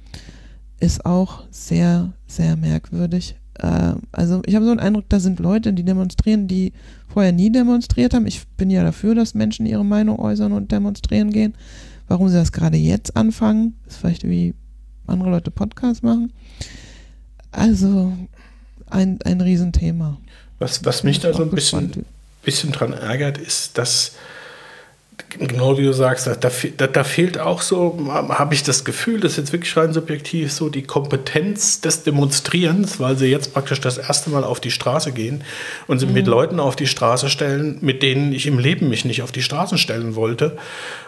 ist auch sehr, sehr merkwürdig. Äh, also ich habe so einen Eindruck, da sind Leute, die demonstrieren, die vorher nie demonstriert haben. Ich bin ja dafür, dass Menschen ihre Meinung äußern und demonstrieren gehen. Warum sie das gerade jetzt anfangen, ist vielleicht wie andere Leute Podcasts machen. Also ein, ein Riesenthema. Was, was mich da so ein bisschen, bisschen dran ärgert, ist, dass, genau wie du sagst, da, da, da fehlt auch so, habe ich das Gefühl, das ist jetzt wirklich rein subjektiv, so die Kompetenz des Demonstrierens, weil sie jetzt praktisch das erste Mal auf die Straße gehen und sie mhm. mit Leuten auf die Straße stellen, mit denen ich im Leben mich nicht auf die Straße stellen wollte.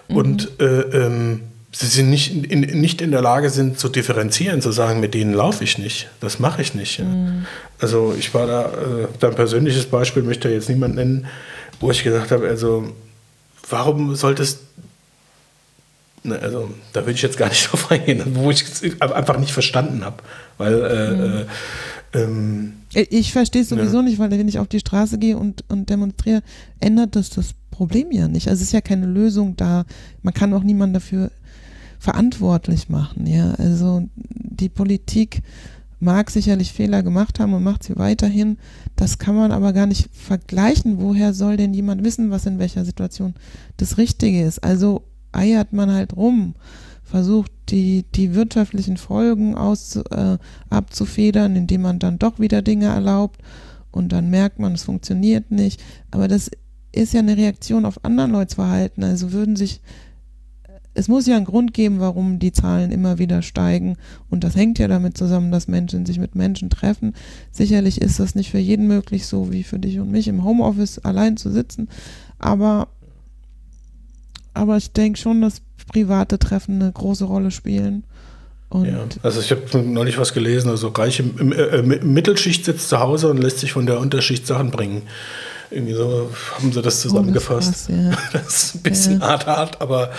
Mhm. Und äh, ähm, sie sind nicht in, nicht in der Lage sind zu differenzieren, zu sagen, mit denen laufe ich nicht, das mache ich nicht. Ja. Mhm. Also ich war da, äh, dein persönliches Beispiel möchte jetzt niemand nennen, wo ich gesagt habe, also warum solltest ne, also da will ich jetzt gar nicht (laughs) drauf eingehen, wo ich es einfach nicht verstanden habe, weil äh, mhm. äh, ähm, ich verstehe es sowieso ja. nicht, weil wenn ich auf die Straße gehe und, und demonstriere, ändert das das Problem ja nicht. Also es ist ja keine Lösung da. Man kann auch niemanden dafür verantwortlich machen. Ja, also die Politik mag sicherlich Fehler gemacht haben und macht sie weiterhin. Das kann man aber gar nicht vergleichen. Woher soll denn jemand wissen, was in welcher Situation das Richtige ist? Also eiert man halt rum, versucht die, die wirtschaftlichen Folgen aus, äh, abzufedern, indem man dann doch wieder Dinge erlaubt und dann merkt man, es funktioniert nicht. Aber das ist ja eine Reaktion auf anderen Leute's Verhalten. Also würden sich es muss ja einen Grund geben, warum die Zahlen immer wieder steigen. Und das hängt ja damit zusammen, dass Menschen sich mit Menschen treffen. Sicherlich ist das nicht für jeden möglich, so wie für dich und mich im Homeoffice allein zu sitzen. Aber, aber ich denke schon, dass private Treffen eine große Rolle spielen. Und ja, also ich habe neulich was gelesen, also reiche äh, Mittelschicht sitzt zu Hause und lässt sich von der Unterschicht Sachen bringen. Irgendwie so haben sie das zusammengefasst. Oh, das, krass, ja. (laughs) das, ist ein bisschen ja. hart, hart, aber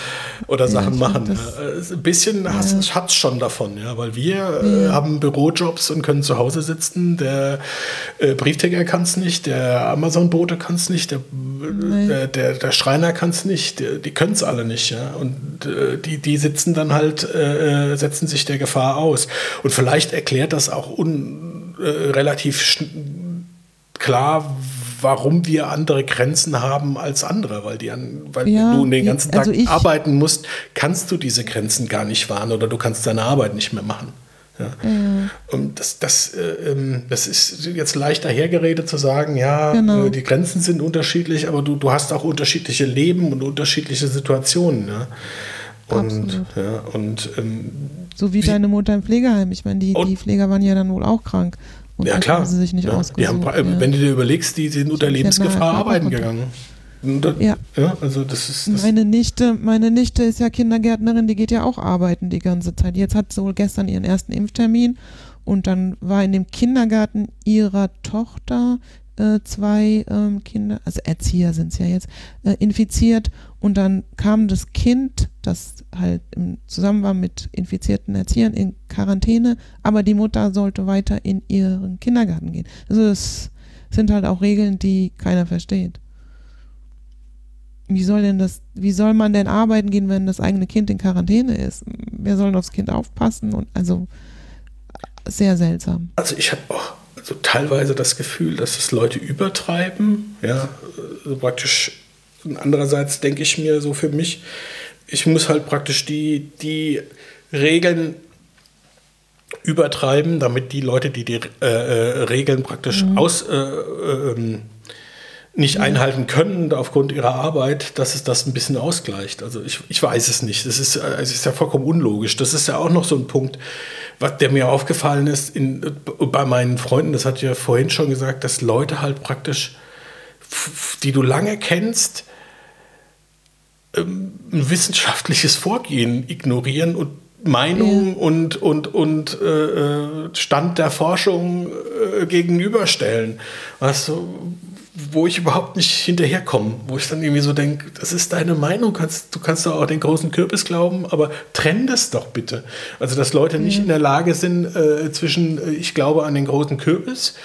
oder ja, Sachen machen. Das, ein bisschen ja. hat es schon davon, ja, weil wir äh, haben Bürojobs und können zu Hause sitzen. Der äh, Briefträger kann es nicht, der Amazon-Bote kann es nicht, der, nee. der, der, Schreiner kann es nicht, die, die können es alle nicht, ja. Und äh, die, die sitzen dann halt, äh, setzen sich der Gefahr aus. Und vielleicht erklärt das auch un, äh, relativ klar, warum wir andere Grenzen haben als andere, weil, die an, weil ja, du den ganzen Tag also arbeiten musst, kannst du diese Grenzen gar nicht wahren oder du kannst deine Arbeit nicht mehr machen. Ja. ja. Und das, das, äh, ähm, das ist jetzt leicht dahergeredet zu sagen, ja, genau. äh, die Grenzen sind unterschiedlich, aber du, du hast auch unterschiedliche Leben und unterschiedliche Situationen. Ja. Und, ja, und ähm, so wie, wie, deine Mutter im Pflegeheim. Ich meine, die, die Pfleger waren ja dann wohl auch krank. Und ja, klar. Haben sie sich nicht ja, ausgesucht. Haben, ja. Wenn du dir überlegst, die sind unter Lebensgefahr arbeiten gegangen. ja. ja, also das ist. Das meine Nichte, meine Nichte ist ja Kindergärtnerin, die geht ja auch arbeiten die ganze Zeit. Jetzt hat sie wohl gestern ihren ersten Impftermin und dann war in dem Kindergarten ihrer Tochter äh, zwei ähm, Kinder, also Erzieher sind es ja jetzt, äh, infiziert und dann kam das Kind, das halt zusammen war mit infizierten Erziehern in Quarantäne, aber die Mutter sollte weiter in ihren Kindergarten gehen. Also es sind halt auch Regeln, die keiner versteht. Wie soll denn das, wie soll man denn arbeiten gehen, wenn das eigene Kind in Quarantäne ist? Wer soll aufs Kind aufpassen? Und also sehr seltsam. Also ich habe auch also teilweise das Gefühl, dass es Leute übertreiben, ja, also praktisch andererseits denke ich mir so für mich, ich muss halt praktisch die, die Regeln übertreiben, damit die Leute, die die äh, äh Regeln praktisch mhm. aus, äh, äh, nicht einhalten können aufgrund ihrer Arbeit, dass es das ein bisschen ausgleicht. Also ich, ich weiß es nicht. Das ist, es ist ja vollkommen unlogisch. Das ist ja auch noch so ein Punkt, was der mir aufgefallen ist in, bei meinen Freunden, das hat ja vorhin schon gesagt, dass Leute halt praktisch, die du lange kennst, ähm, ein wissenschaftliches Vorgehen ignorieren und Meinung ja. und, und, und äh, äh, Stand der Forschung äh, gegenüberstellen. Du, wo ich überhaupt nicht hinterherkomme, wo ich dann irgendwie so denke, das ist deine Meinung, kannst, du kannst doch auch den großen Kürbis glauben, aber trenn das doch bitte. Also, dass Leute nicht in der Lage sind, äh, zwischen äh, ich glaube an den großen Kürbis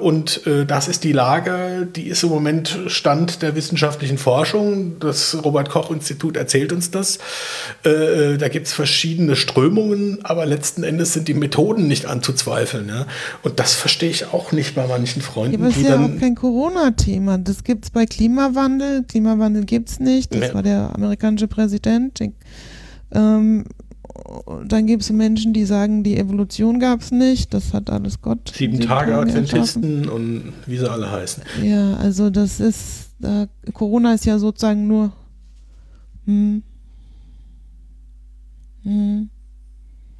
und äh, das ist die Lage, die ist im Moment Stand der wissenschaftlichen Forschung. Das Robert Koch Institut erzählt uns das. Da gibt es verschiedene Strömungen, aber letzten Endes sind die Methoden nicht anzuzweifeln. Und das verstehe ich auch nicht bei manchen Freunden. Ja, aber das ist ja auch kein Corona-Thema. Das gibt es bei Klimawandel. Klimawandel gibt es nicht. Das ja. war der amerikanische Präsident. Ähm, dann gibt es Menschen, die sagen, die Evolution gab es nicht, das hat alles Gott. Sieben, sieben Tage Adventisten und wie sie alle heißen. Ja, also das ist, äh, Corona ist ja sozusagen nur. Hm, hm,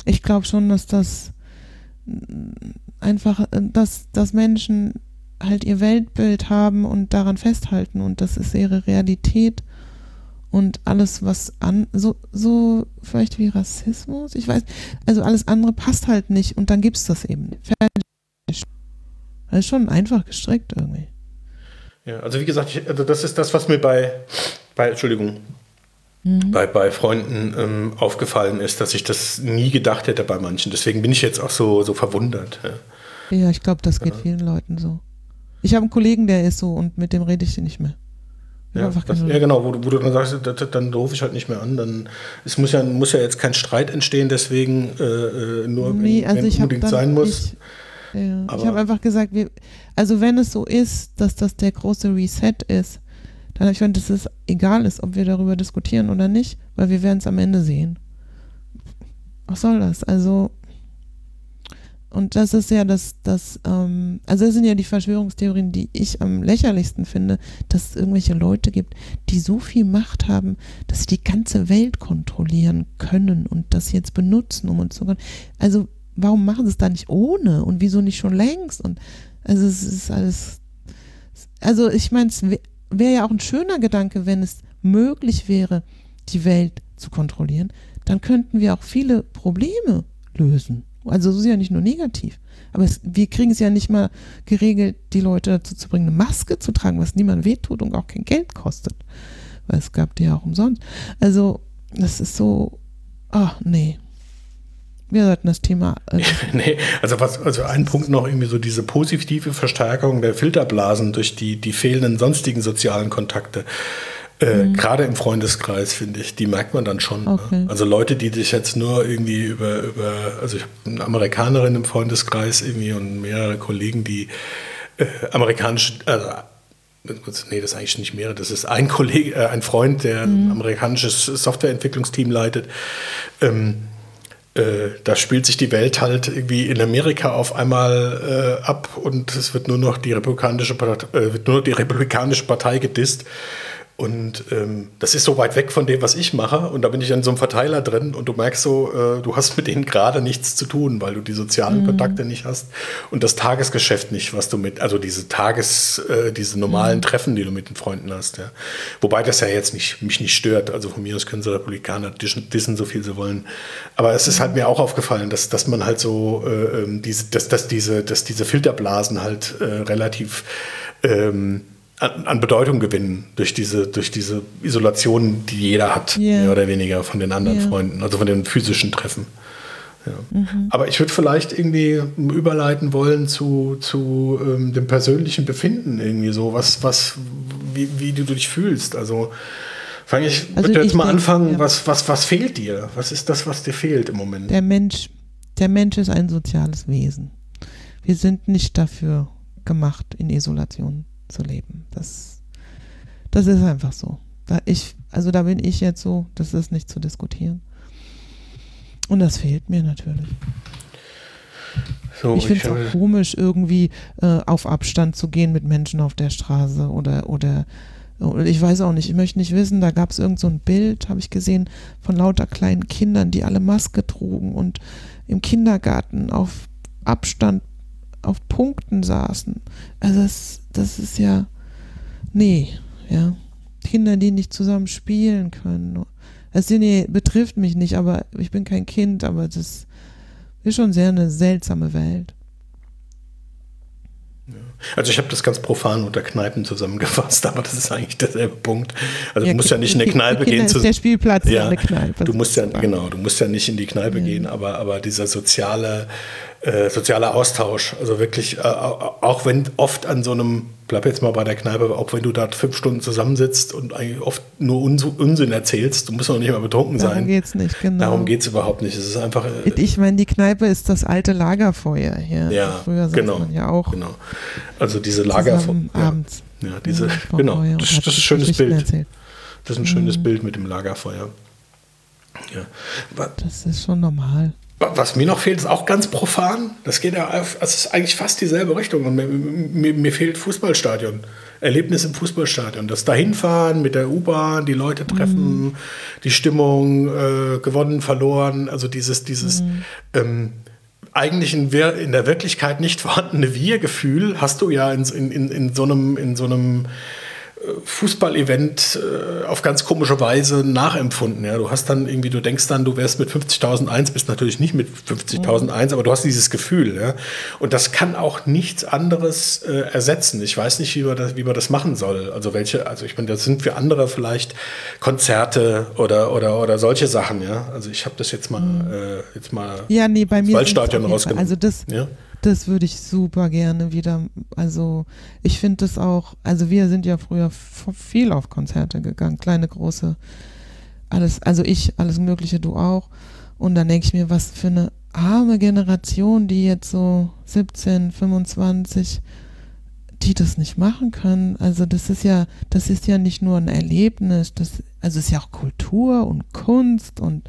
ich glaube schon, dass das einfach, dass, dass Menschen halt ihr Weltbild haben und daran festhalten und das ist ihre Realität und alles, was an, so, so vielleicht wie Rassismus, ich weiß, also alles andere passt halt nicht und dann gibt es das eben. Fertig. Das ist schon einfach gestrickt irgendwie. Ja, also wie gesagt, ich, also das ist das, was mir bei, bei Entschuldigung, mhm. bei, bei Freunden ähm, aufgefallen ist, dass ich das nie gedacht hätte bei manchen. Deswegen bin ich jetzt auch so, so verwundert. Ja, ja ich glaube, das geht ja. vielen Leuten so. Ich habe einen Kollegen, der ist so und mit dem rede ich nicht mehr. Ja, das, ja, genau, wo, wo, du dann sagst, das, dann rufe ich halt nicht mehr an. Dann, es muss ja, muss ja jetzt kein Streit entstehen, deswegen äh, äh nur nee, wenn, also wenn unbedingt sein muss. Ich, ja, ich habe einfach gesagt, wir, also wenn es so ist, dass das der große Reset ist, dann habe ich gesagt, dass es egal ist, ob wir darüber diskutieren oder nicht, weil wir werden es am Ende sehen. Was soll das? Also und das ist ja das, das, ähm, also das sind ja die Verschwörungstheorien, die ich am lächerlichsten finde, dass es irgendwelche Leute gibt, die so viel Macht haben, dass sie die ganze Welt kontrollieren können und das jetzt benutzen, um uns zu. Also warum machen sie es da nicht ohne und wieso nicht schon längst? Und also es ist alles. Also ich meine, es wäre wär ja auch ein schöner Gedanke, wenn es möglich wäre, die Welt zu kontrollieren. Dann könnten wir auch viele Probleme lösen Also es ist ja nicht nur negativ. Aber es, wir kriegen es ja nicht mal geregelt, die Leute dazu zu bringen, eine Maske zu tragen, was niemand wehtut und auch kein Geld kostet. Weil es gab die ja auch umsonst. Also, das ist so, ach nee. Wir sollten das Thema. Äh (laughs) nee, also was, also ein Punkt noch irgendwie so diese positive Verstärkung der Filterblasen durch die, die fehlenden sonstigen sozialen Kontakte. Äh, mhm. Gerade im Freundeskreis, finde ich, die merkt man dann schon. Ne? Okay. Ne? Also Leute, die dich jetzt nur irgendwie über, über also ich habe eine Amerikanerin im Freundeskreis irgendwie und mehrere Kollegen, die äh, amerikanische, also Nee, das ist eigentlich nicht mehrere. Das ist ein Kollege, äh, ein Freund, der mhm. ein amerikanisches Softwareentwicklungsteam leitet. Ähm, äh, da spielt sich die Welt halt irgendwie in Amerika auf einmal äh, ab und es wird nur noch die republikanische Partei, äh, wird nur die republikanische Partei gedisst. Und ähm, das ist so weit weg von dem, was ich mache. Und da bin ich in so einem Verteiler drin und du merkst so, äh, du hast mit denen gerade nichts zu tun, weil du die sozialen mhm. Kontakte nicht hast und das Tagesgeschäft nicht, was du mit, also diese Tages, äh, diese normalen mhm. Treffen, die du mit den Freunden hast. Ja. Wobei das ja jetzt nicht, mich nicht stört. Also von mir aus können sie Republikaner dissen, so viel sie wollen. Aber es ist halt mir auch aufgefallen, dass, dass man halt so, äh, ähm, diese, dass, dass, diese, dass diese Filterblasen halt äh, relativ ähm, an, an, Bedeutung gewinnen durch diese, durch diese Isolation, die jeder hat, yeah. mehr oder weniger von den anderen yeah. Freunden, also von den physischen Treffen. Ja. Mhm. Aber ich würde vielleicht irgendwie überleiten wollen zu, zu ähm, dem persönlichen Befinden irgendwie so, was, was, wie, wie du dich fühlst. Also fange ich, also würde jetzt mal denk, anfangen, ja. was, was, was fehlt dir? Was ist das, was dir fehlt im Moment? Der Mensch, der Mensch ist ein soziales Wesen. Wir sind nicht dafür gemacht, in Isolation zu leben. Das, das ist einfach so. Da ich, also da bin ich jetzt so, das ist nicht zu diskutieren. Und das fehlt mir natürlich. So, ich finde es auch komisch, irgendwie äh, auf Abstand zu gehen mit Menschen auf der Straße oder, oder ich weiß auch nicht, ich möchte nicht wissen, da gab es irgend so ein Bild, habe ich gesehen, von lauter kleinen Kindern, die alle Maske trugen und im Kindergarten auf Abstand auf Punkten saßen. Also das, das ist ja, nee, ja. Kinder, die nicht zusammen spielen können. Das nee, betrifft mich nicht, aber ich bin kein Kind, aber das ist schon sehr eine seltsame Welt. Also ich habe das ganz profan unter Kneipen zusammengefasst, (laughs) aber das ist eigentlich derselbe Punkt. Also ja, du musst ja nicht in eine (laughs) Kneipe gehen. Ist der Spielplatz ja, eine Kneipe. Du musst ja, genau, du musst ja nicht in die Kneipe ja. gehen, aber, aber dieser soziale äh, sozialer Austausch. Also wirklich, äh, auch wenn oft an so einem, bleib jetzt mal bei der Kneipe, auch wenn du da fünf Stunden zusammensitzt und eigentlich oft nur Uns Unsinn erzählst, du musst noch nicht mal betrunken Darum sein. Darum geht es nicht, genau. Darum geht es überhaupt nicht. Es ist einfach. Äh, ich meine, die Kneipe ist das alte Lagerfeuer hier. Ja, früher genau. Man ja auch. Genau. Also diese Lagerfeuer. Ja, abends. Ja, diese, ja, genau. Das, das, ist ein schönes Bild. Erzählt. Das ist ein schönes mhm. Bild mit dem Lagerfeuer. Ja. Das ist schon normal. Was mir noch fehlt, ist auch ganz profan. Das geht ja, es ist eigentlich fast dieselbe Richtung. Und mir, mir, mir, fehlt Fußballstadion. Erlebnis im Fußballstadion. Das Dahinfahren mit der U-Bahn, die Leute treffen, mhm. die Stimmung, äh, gewonnen, verloren. Also dieses, dieses mhm. ähm, eigentlich in, in, der Wirklichkeit nicht vorhandene Wir-Gefühl hast du ja in, in, in, so einem, in so einem Fußballevent äh, auf ganz komische Weise nachempfunden. Ja, du hast dann irgendwie, du denkst dann, du wärst mit 50.001, bist natürlich nicht mit 50.001, mhm. aber du hast dieses Gefühl. Ja? Und das kann auch nichts anderes äh, ersetzen. Ich weiß nicht, wie man, das, wie man das machen soll. Also welche, also ich meine, das sind für andere vielleicht Konzerte oder, oder, oder solche Sachen. Ja, also ich habe das jetzt mal, mhm. äh, jetzt mal ja, nee, bei mir Waldstadion rausgenommen. Also das, ja? Das würde ich super gerne wieder. Also ich finde das auch, also wir sind ja früher viel auf Konzerte gegangen, kleine, große, alles, also ich, alles Mögliche, du auch. Und dann denke ich mir, was für eine arme Generation, die jetzt so 17, 25, die das nicht machen können. Also das ist ja, das ist ja nicht nur ein Erlebnis, das, also es ist ja auch Kultur und Kunst und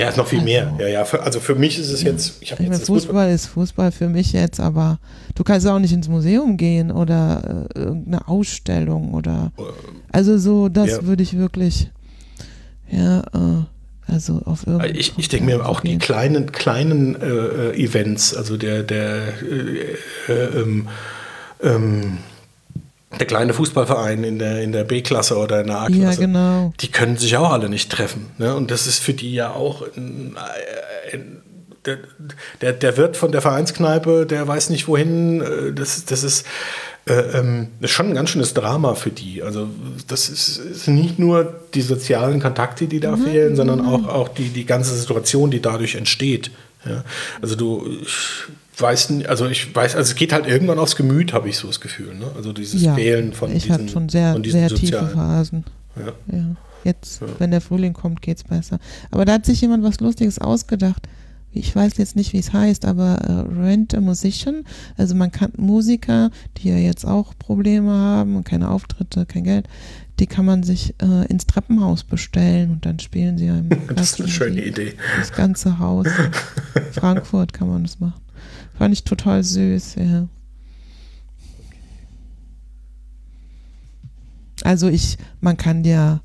ja, ist noch viel also, mehr. Ja, ja. Für, also für mich ist es jetzt. Ich, ich jetzt Fußball, ist Fußball für mich jetzt, aber du kannst auch nicht ins Museum gehen oder äh, irgendeine Ausstellung oder. Also so, das ja. würde ich wirklich. Ja, äh, also auf irgendeine. Ich, ich denke mir auch die kleinen, kleinen äh, äh, Events, also der, der äh, äh, ähm, ähm, der kleine Fußballverein in der, in der B-Klasse oder in der A-Klasse, ja, genau. die können sich auch alle nicht treffen. Ne? Und das ist für die ja auch ein, ein der, der, der Wirt von der Vereinskneipe, der weiß nicht wohin. Äh, das, das ist äh, ähm, schon ein ganz schönes Drama für die. Also das ist, ist nicht nur die sozialen Kontakte, die da mhm. fehlen, sondern auch, auch die, die ganze Situation, die dadurch entsteht. Ja? Also du, ich weiß, also ich weiß, also es geht halt irgendwann aufs Gemüt, habe ich so das Gefühl. Ne? Also dieses ja, Fehlen von ich diesen, schon sehr, von diesen sehr sozialen. tiefe Phasen. Ja. Ja. Jetzt, ja. wenn der Frühling kommt, geht es besser. Aber da hat sich jemand was Lustiges ausgedacht. Ich weiß jetzt nicht, wie es heißt, aber äh, Rent a Musician. Also man kann Musiker, die ja jetzt auch Probleme haben und keine Auftritte, kein Geld, die kann man sich äh, ins Treppenhaus bestellen und dann spielen sie einem. (laughs) das ist eine schöne Idee. Das ganze Haus. (laughs) Frankfurt kann man das machen. Fand ich total süß, ja. Also ich, man kann ja,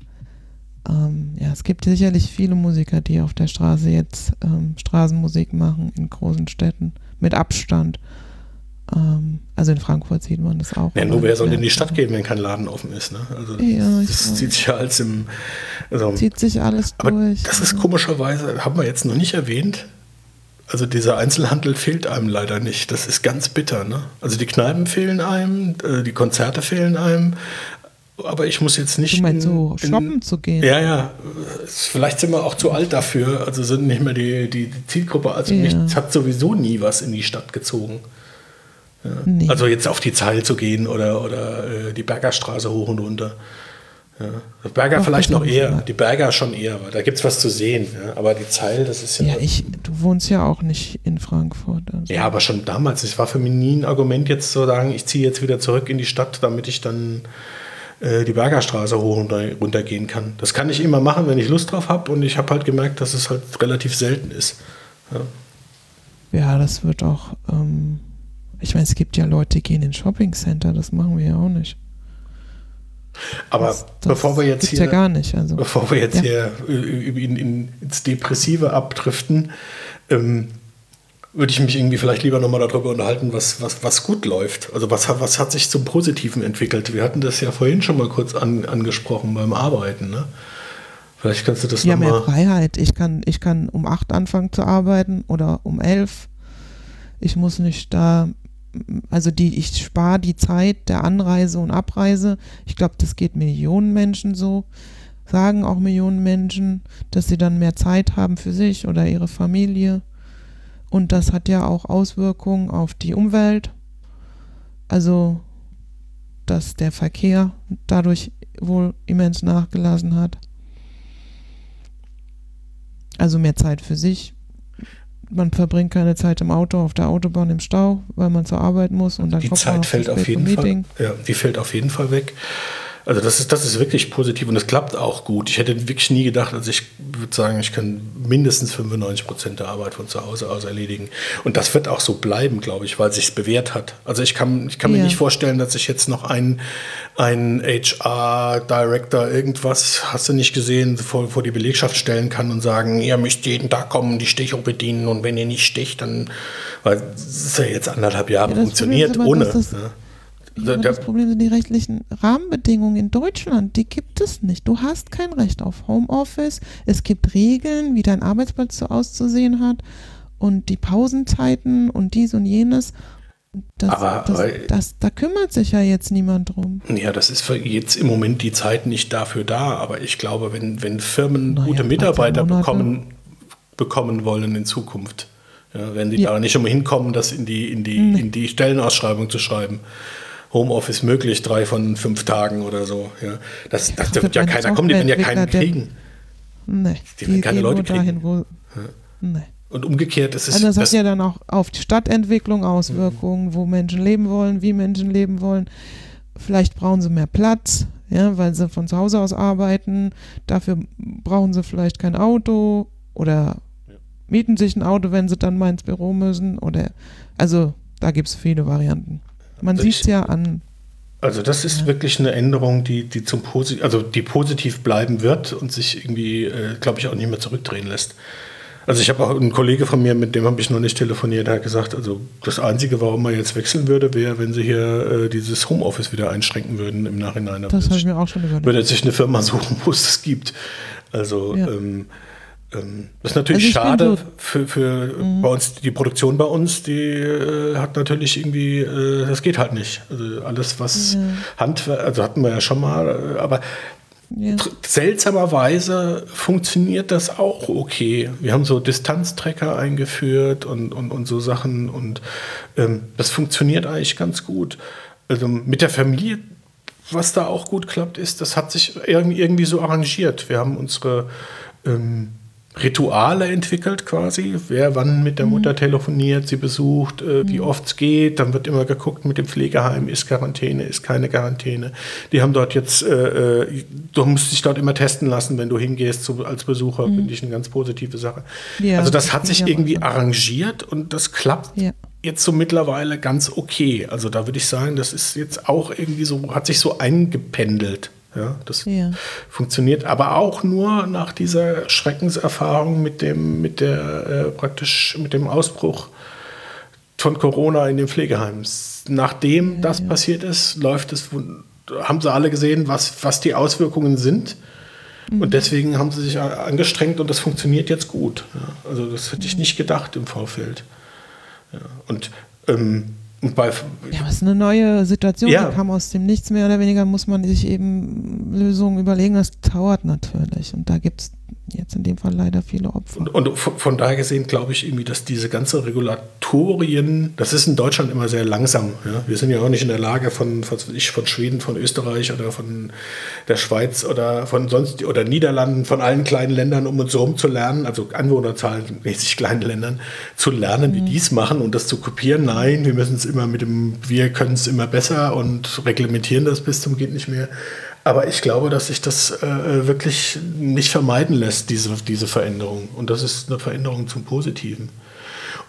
ähm, ja, es gibt sicherlich viele Musiker, die auf der Straße jetzt ähm, Straßenmusik machen in großen Städten mit Abstand. Ähm, also in Frankfurt sieht man das auch. Ja, nur wer soll in die Stadt gehen, wenn kein Laden offen ist? Ne? Also ja, das zieht sich ja alles im. Also, zieht sich alles aber durch. Das ist komischerweise, haben wir jetzt noch nicht erwähnt. Also dieser Einzelhandel fehlt einem leider nicht. Das ist ganz bitter. Ne? Also die Kneipen fehlen einem, äh, die Konzerte fehlen einem, aber ich muss jetzt nicht. Du meinst, in, so shoppen in, zu gehen? Ja, ja. Vielleicht sind wir auch zu alt dafür. Also sind nicht mehr die, die, die Zielgruppe. Also ja. mich hat sowieso nie was in die Stadt gezogen. Ja. Nee. Also jetzt auf die Zeil zu gehen oder, oder äh, die Bergerstraße hoch und runter. Ja. Berger Ach, vielleicht noch eher, die Berger schon eher, weil da gibt es was zu sehen. Ja. Aber die Zeil, das ist ja. Ja, ich, du wohnst ja auch nicht in Frankfurt. Also. Ja, aber schon damals. Es war für mich nie ein Argument, jetzt zu sagen, ich ziehe jetzt wieder zurück in die Stadt, damit ich dann äh, die Bergerstraße hoch und runter gehen kann. Das kann ich immer machen, wenn ich Lust drauf habe und ich habe halt gemerkt, dass es halt relativ selten ist. Ja, ja das wird auch, ähm, ich meine, es gibt ja Leute, die gehen in Shopping Center, das machen wir ja auch nicht. Aber das, das bevor wir jetzt hier, ja gar nicht, also. bevor wir jetzt ja. hier in, in, ins Depressive abdriften, ähm, würde ich mich irgendwie vielleicht lieber nochmal darüber unterhalten, was, was, was gut läuft. Also was, was hat sich zum Positiven entwickelt? Wir hatten das ja vorhin schon mal kurz an, angesprochen beim Arbeiten. Ne? Vielleicht kannst du das ja, nochmal... Ja, mehr Freiheit. Ich kann, ich kann um acht anfangen zu arbeiten oder um elf. Ich muss nicht da... Also die, ich spare die Zeit der Anreise und Abreise. Ich glaube, das geht Millionen Menschen so. Sagen auch Millionen Menschen, dass sie dann mehr Zeit haben für sich oder ihre Familie. Und das hat ja auch Auswirkungen auf die Umwelt. Also, dass der Verkehr dadurch wohl immens nachgelassen hat. Also mehr Zeit für sich. Man verbringt keine Zeit im Auto, auf der Autobahn im Stau, weil man zur Arbeit muss und dann die kommt Zeit man fällt auf jeden Fall. Ja, die fällt auf jeden Fall weg. Also das ist, das ist wirklich positiv und es klappt auch gut. Ich hätte wirklich nie gedacht, also ich würde sagen, ich kann mindestens 95 Prozent der Arbeit von zu Hause aus erledigen. Und das wird auch so bleiben, glaube ich, weil sich bewährt hat. Also ich kann, ich kann mir ja. nicht vorstellen, dass ich jetzt noch einen, einen HR-Director irgendwas, hast du nicht gesehen, vor, vor die Belegschaft stellen kann und sagen, ihr müsst jeden Tag kommen, die Stichung bedienen und wenn ihr nicht sticht, dann, weil es ist ja jetzt anderthalb Jahre ja, funktioniert ohne. Ne? Ja, das Problem sind die rechtlichen Rahmenbedingungen in Deutschland. Die gibt es nicht. Du hast kein Recht auf Homeoffice. Es gibt Regeln, wie dein Arbeitsplatz so auszusehen hat und die Pausenzeiten und dies und jenes. Das, aber, das, aber, das, da kümmert sich ja jetzt niemand drum. Ja, das ist für jetzt im Moment die Zeit nicht dafür da. Aber ich glaube, wenn, wenn Firmen naja, gute Mitarbeiter bekommen, bekommen wollen in Zukunft, ja, werden die ja. da nicht immer hinkommen, das in die, in, die, nee. in die Stellenausschreibung zu schreiben. Homeoffice möglich, drei von fünf Tagen oder so. Ja. Das, das, wird ja keiner kommen, die werden ja keinen kriegen. Nee, die, werden keine Leute kriegen. Dahin, wo, ja. nee. Und umgekehrt ist es. Also das, das hat ja dann auch auf die Stadtentwicklung Auswirkungen, mhm. wo Menschen leben wollen, wie Menschen leben wollen. Vielleicht brauchen sie mehr Platz, ja, weil sie von zu Hause aus arbeiten. Dafür brauchen sie vielleicht kein Auto oder mieten sich ein Auto, wenn sie dann mal ins Büro müssen. Oder also da gibt es viele Varianten. Man sieht es ja an. Also das ist ja. wirklich eine Änderung, die, die zum Posit also die positiv bleiben wird und sich irgendwie, äh, glaube ich, auch nicht mehr zurückdrehen lässt. Also ich habe auch einen Kollege von mir, mit dem habe ich noch nicht telefoniert, der hat gesagt, also das Einzige, warum man jetzt wechseln würde, wäre, wenn sie hier äh, dieses Homeoffice wieder einschränken würden im Nachhinein. Das habe ich mir auch schon überlegt. Würde sich eine Firma (laughs) suchen, wo es das gibt. Also ja. ähm, das ist natürlich Also schade für, für bei uns, die Produktion bei uns, die äh, hat natürlich irgendwie, äh, das geht halt nicht. Also alles, was Handwerk, also hatten wir ja schon mal, äh, aber Ja. seltsamerweise funktioniert das auch okay. Wir haben so Distanztrecker eingeführt und, und, und so Sachen und ähm, das funktioniert eigentlich ganz gut. Also mit der Familie, was da auch gut klappt, ist, das hat sich irgendwie, irgendwie so arrangiert. Wir haben unsere ähm, Rituale entwickelt quasi, wer wann mit der Mutter telefoniert, sie besucht, äh, wie oft es geht. Dann wird immer geguckt mit dem Pflegeheim, ist Quarantäne, ist keine Quarantäne. Die haben dort jetzt, äh, äh, du musst dich dort immer testen lassen, wenn du hingehst zu, als Besucher, finde ich eine ganz positive Sache. Ja, also das hat sich irgendwie arrangiert und das klappt Ja. jetzt so mittlerweile ganz okay. Also da würde ich sagen, das ist jetzt auch irgendwie so, hat sich so eingependelt. Ja, das Ja. funktioniert aber auch nur nach dieser Schreckenserfahrung mit dem, mit der äh, praktisch mit dem Ausbruch von Corona in den Pflegeheims. Nachdem das passiert ist, läuft es, haben sie alle gesehen, was, was die Auswirkungen sind. Und deswegen haben sie sich angestrengt und das funktioniert jetzt gut. Ja, also das hätte ich nicht gedacht im Vorfeld. Ja, und, ähm, und bei Ja, aber es ist eine neue Situation, Ja. die kam aus dem Nichts mehr oder weniger, muss man sich eben Lösungen überlegen. Das dauert natürlich. Und da gibt es jetzt in dem Fall leider viele Opfer. Und, und von, von daher gesehen glaube ich irgendwie, dass diese ganze Regulatorien, das ist in Deutschland immer sehr langsam. Ja? Wir sind ja auch nicht in der Lage von, von, ich, von Schweden, von Österreich oder von der Schweiz oder von sonst oder Niederlanden, von allen kleinen Ländern um uns herum zu lernen, also Anwohnerzahlenmäßig kleinen Ländern, zu lernen, wie die es machen und das zu kopieren. Nein, wir müssen es immer mit dem, wir können es immer besser und reglementieren das bis zum geht nicht mehr. Aber ich glaube, dass sich das äh, wirklich nicht vermeiden lässt, diese, diese Veränderung. Und das ist eine Veränderung zum Positiven.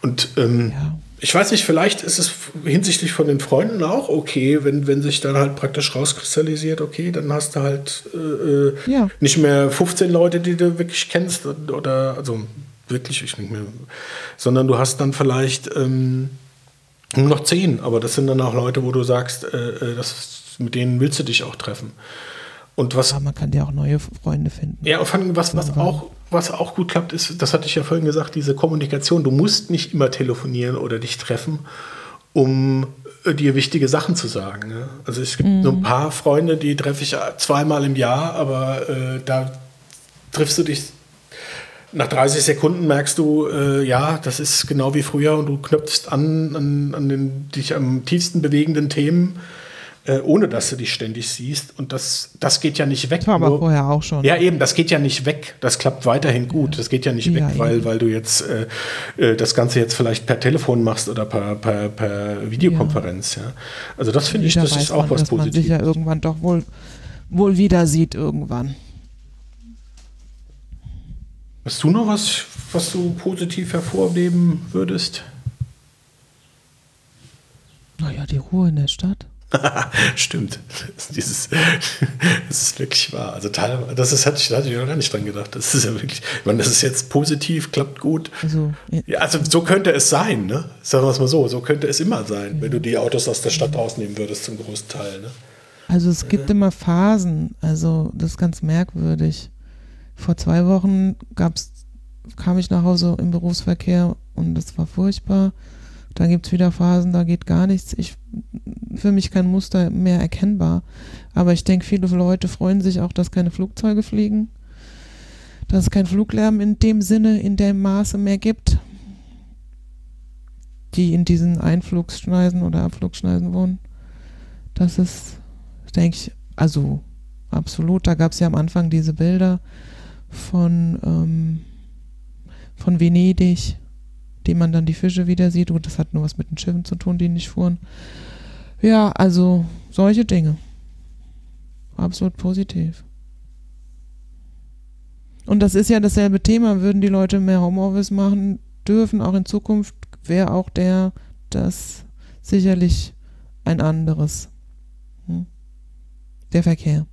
Und ähm, Ja. ich weiß nicht, vielleicht ist es hinsichtlich von den Freunden auch okay, wenn, wenn sich dann halt praktisch rauskristallisiert, okay, dann hast du halt äh, äh, Ja. nicht mehr 15 Leute, die du wirklich kennst oder also wirklich ich nicht mehr, sondern du hast dann vielleicht ähm, nur noch 10, aber das sind dann auch Leute, wo du sagst, äh, äh, das, mit denen willst du dich auch treffen. Und was Aber man kann ja auch neue Freunde finden. ja, und was, was, auch, was auch gut klappt, ist, das hatte ich ja vorhin gesagt, diese Kommunikation. Du musst nicht immer telefonieren oder dich treffen, um äh, dir wichtige Sachen zu sagen. Ne? Also es gibt so ein paar Freunde, die treffe ich zweimal im Jahr, aber äh, da triffst du dich nach 30 Sekunden merkst du, äh, ja, das ist genau wie früher und du knöpfst an, an, an den dich am tiefsten bewegenden Themen, äh, ohne dass du dich ständig siehst. Und das, das geht ja nicht weg. Das war aber nur- vorher auch schon. ja, eben, das geht ja nicht weg. Das klappt weiterhin gut. Das geht ja nicht Ja, weg, weil, eben. weil du jetzt äh, äh, das Ganze jetzt vielleicht per Telefon machst oder per, per, per Videokonferenz. Ja. Also das finde ich, das ist auch man, was dass man sich Positives. ja irgendwann doch wohl, wohl wieder sieht irgendwann. Hast du noch was, was du positiv hervorheben würdest? Naja, die Ruhe in der Stadt. (laughs) Stimmt. Das ist, dieses, das ist wirklich wahr. Also teilweise, das ist, hatte ich, da hatte ich noch gar nicht dran gedacht. Das ist ja wirklich, ich meine, das ist jetzt positiv, klappt gut. Also, ja, Ja, also so könnte es sein, ne? Sagen wir es mal so, so könnte es immer sein, wenn du die Autos aus der Stadt rausnehmen würdest zum großen Teil. Ne? also es gibt immer Phasen. Also das ist ganz merkwürdig. Vor zwei Wochen gab's, kam ich nach Hause im Berufsverkehr und das war furchtbar. Dann gibt es wieder Phasen, da geht gar nichts. Ich, für mich kein Muster mehr erkennbar. Aber ich denke, viele Leute freuen sich auch, dass keine Flugzeuge fliegen. Dass es keinen Fluglärm in dem Sinne, in dem Maße mehr gibt. Die in diesen Einflugsschneisen oder Abflugsschneisen wohnen. Das ist, denke ich, also absolut. Da gab es ja am Anfang diese Bilder von, ähm, von Venedig, die man dann die Fische wieder sieht. Und das hat nur was mit den Schiffen zu tun, die nicht fuhren. Ja, also solche Dinge. Absolut positiv. Und das ist ja dasselbe Thema. Würden die Leute mehr Homeoffice machen dürfen, auch in Zukunft, wäre auch der, das sicherlich ein anderes. Hm? Der Verkehr.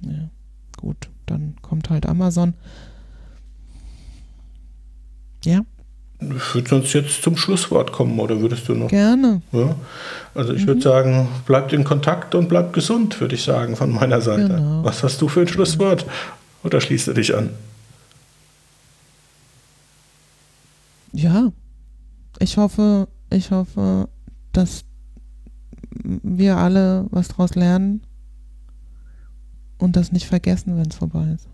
Ja, gut, dann kommt halt Amazon. Ja. Ich würde sonst jetzt zum Schlusswort kommen, oder würdest du noch? Gerne. Ja? Also ich mhm. würde sagen, bleibt in Kontakt und bleibt gesund, würde ich sagen, von meiner Seite. Genau. Was hast du für ein Schlusswort? Oder schließt du dich an? Ja, ich hoffe, ich hoffe, dass wir alle was daraus lernen und das nicht vergessen, wenn es vorbei ist.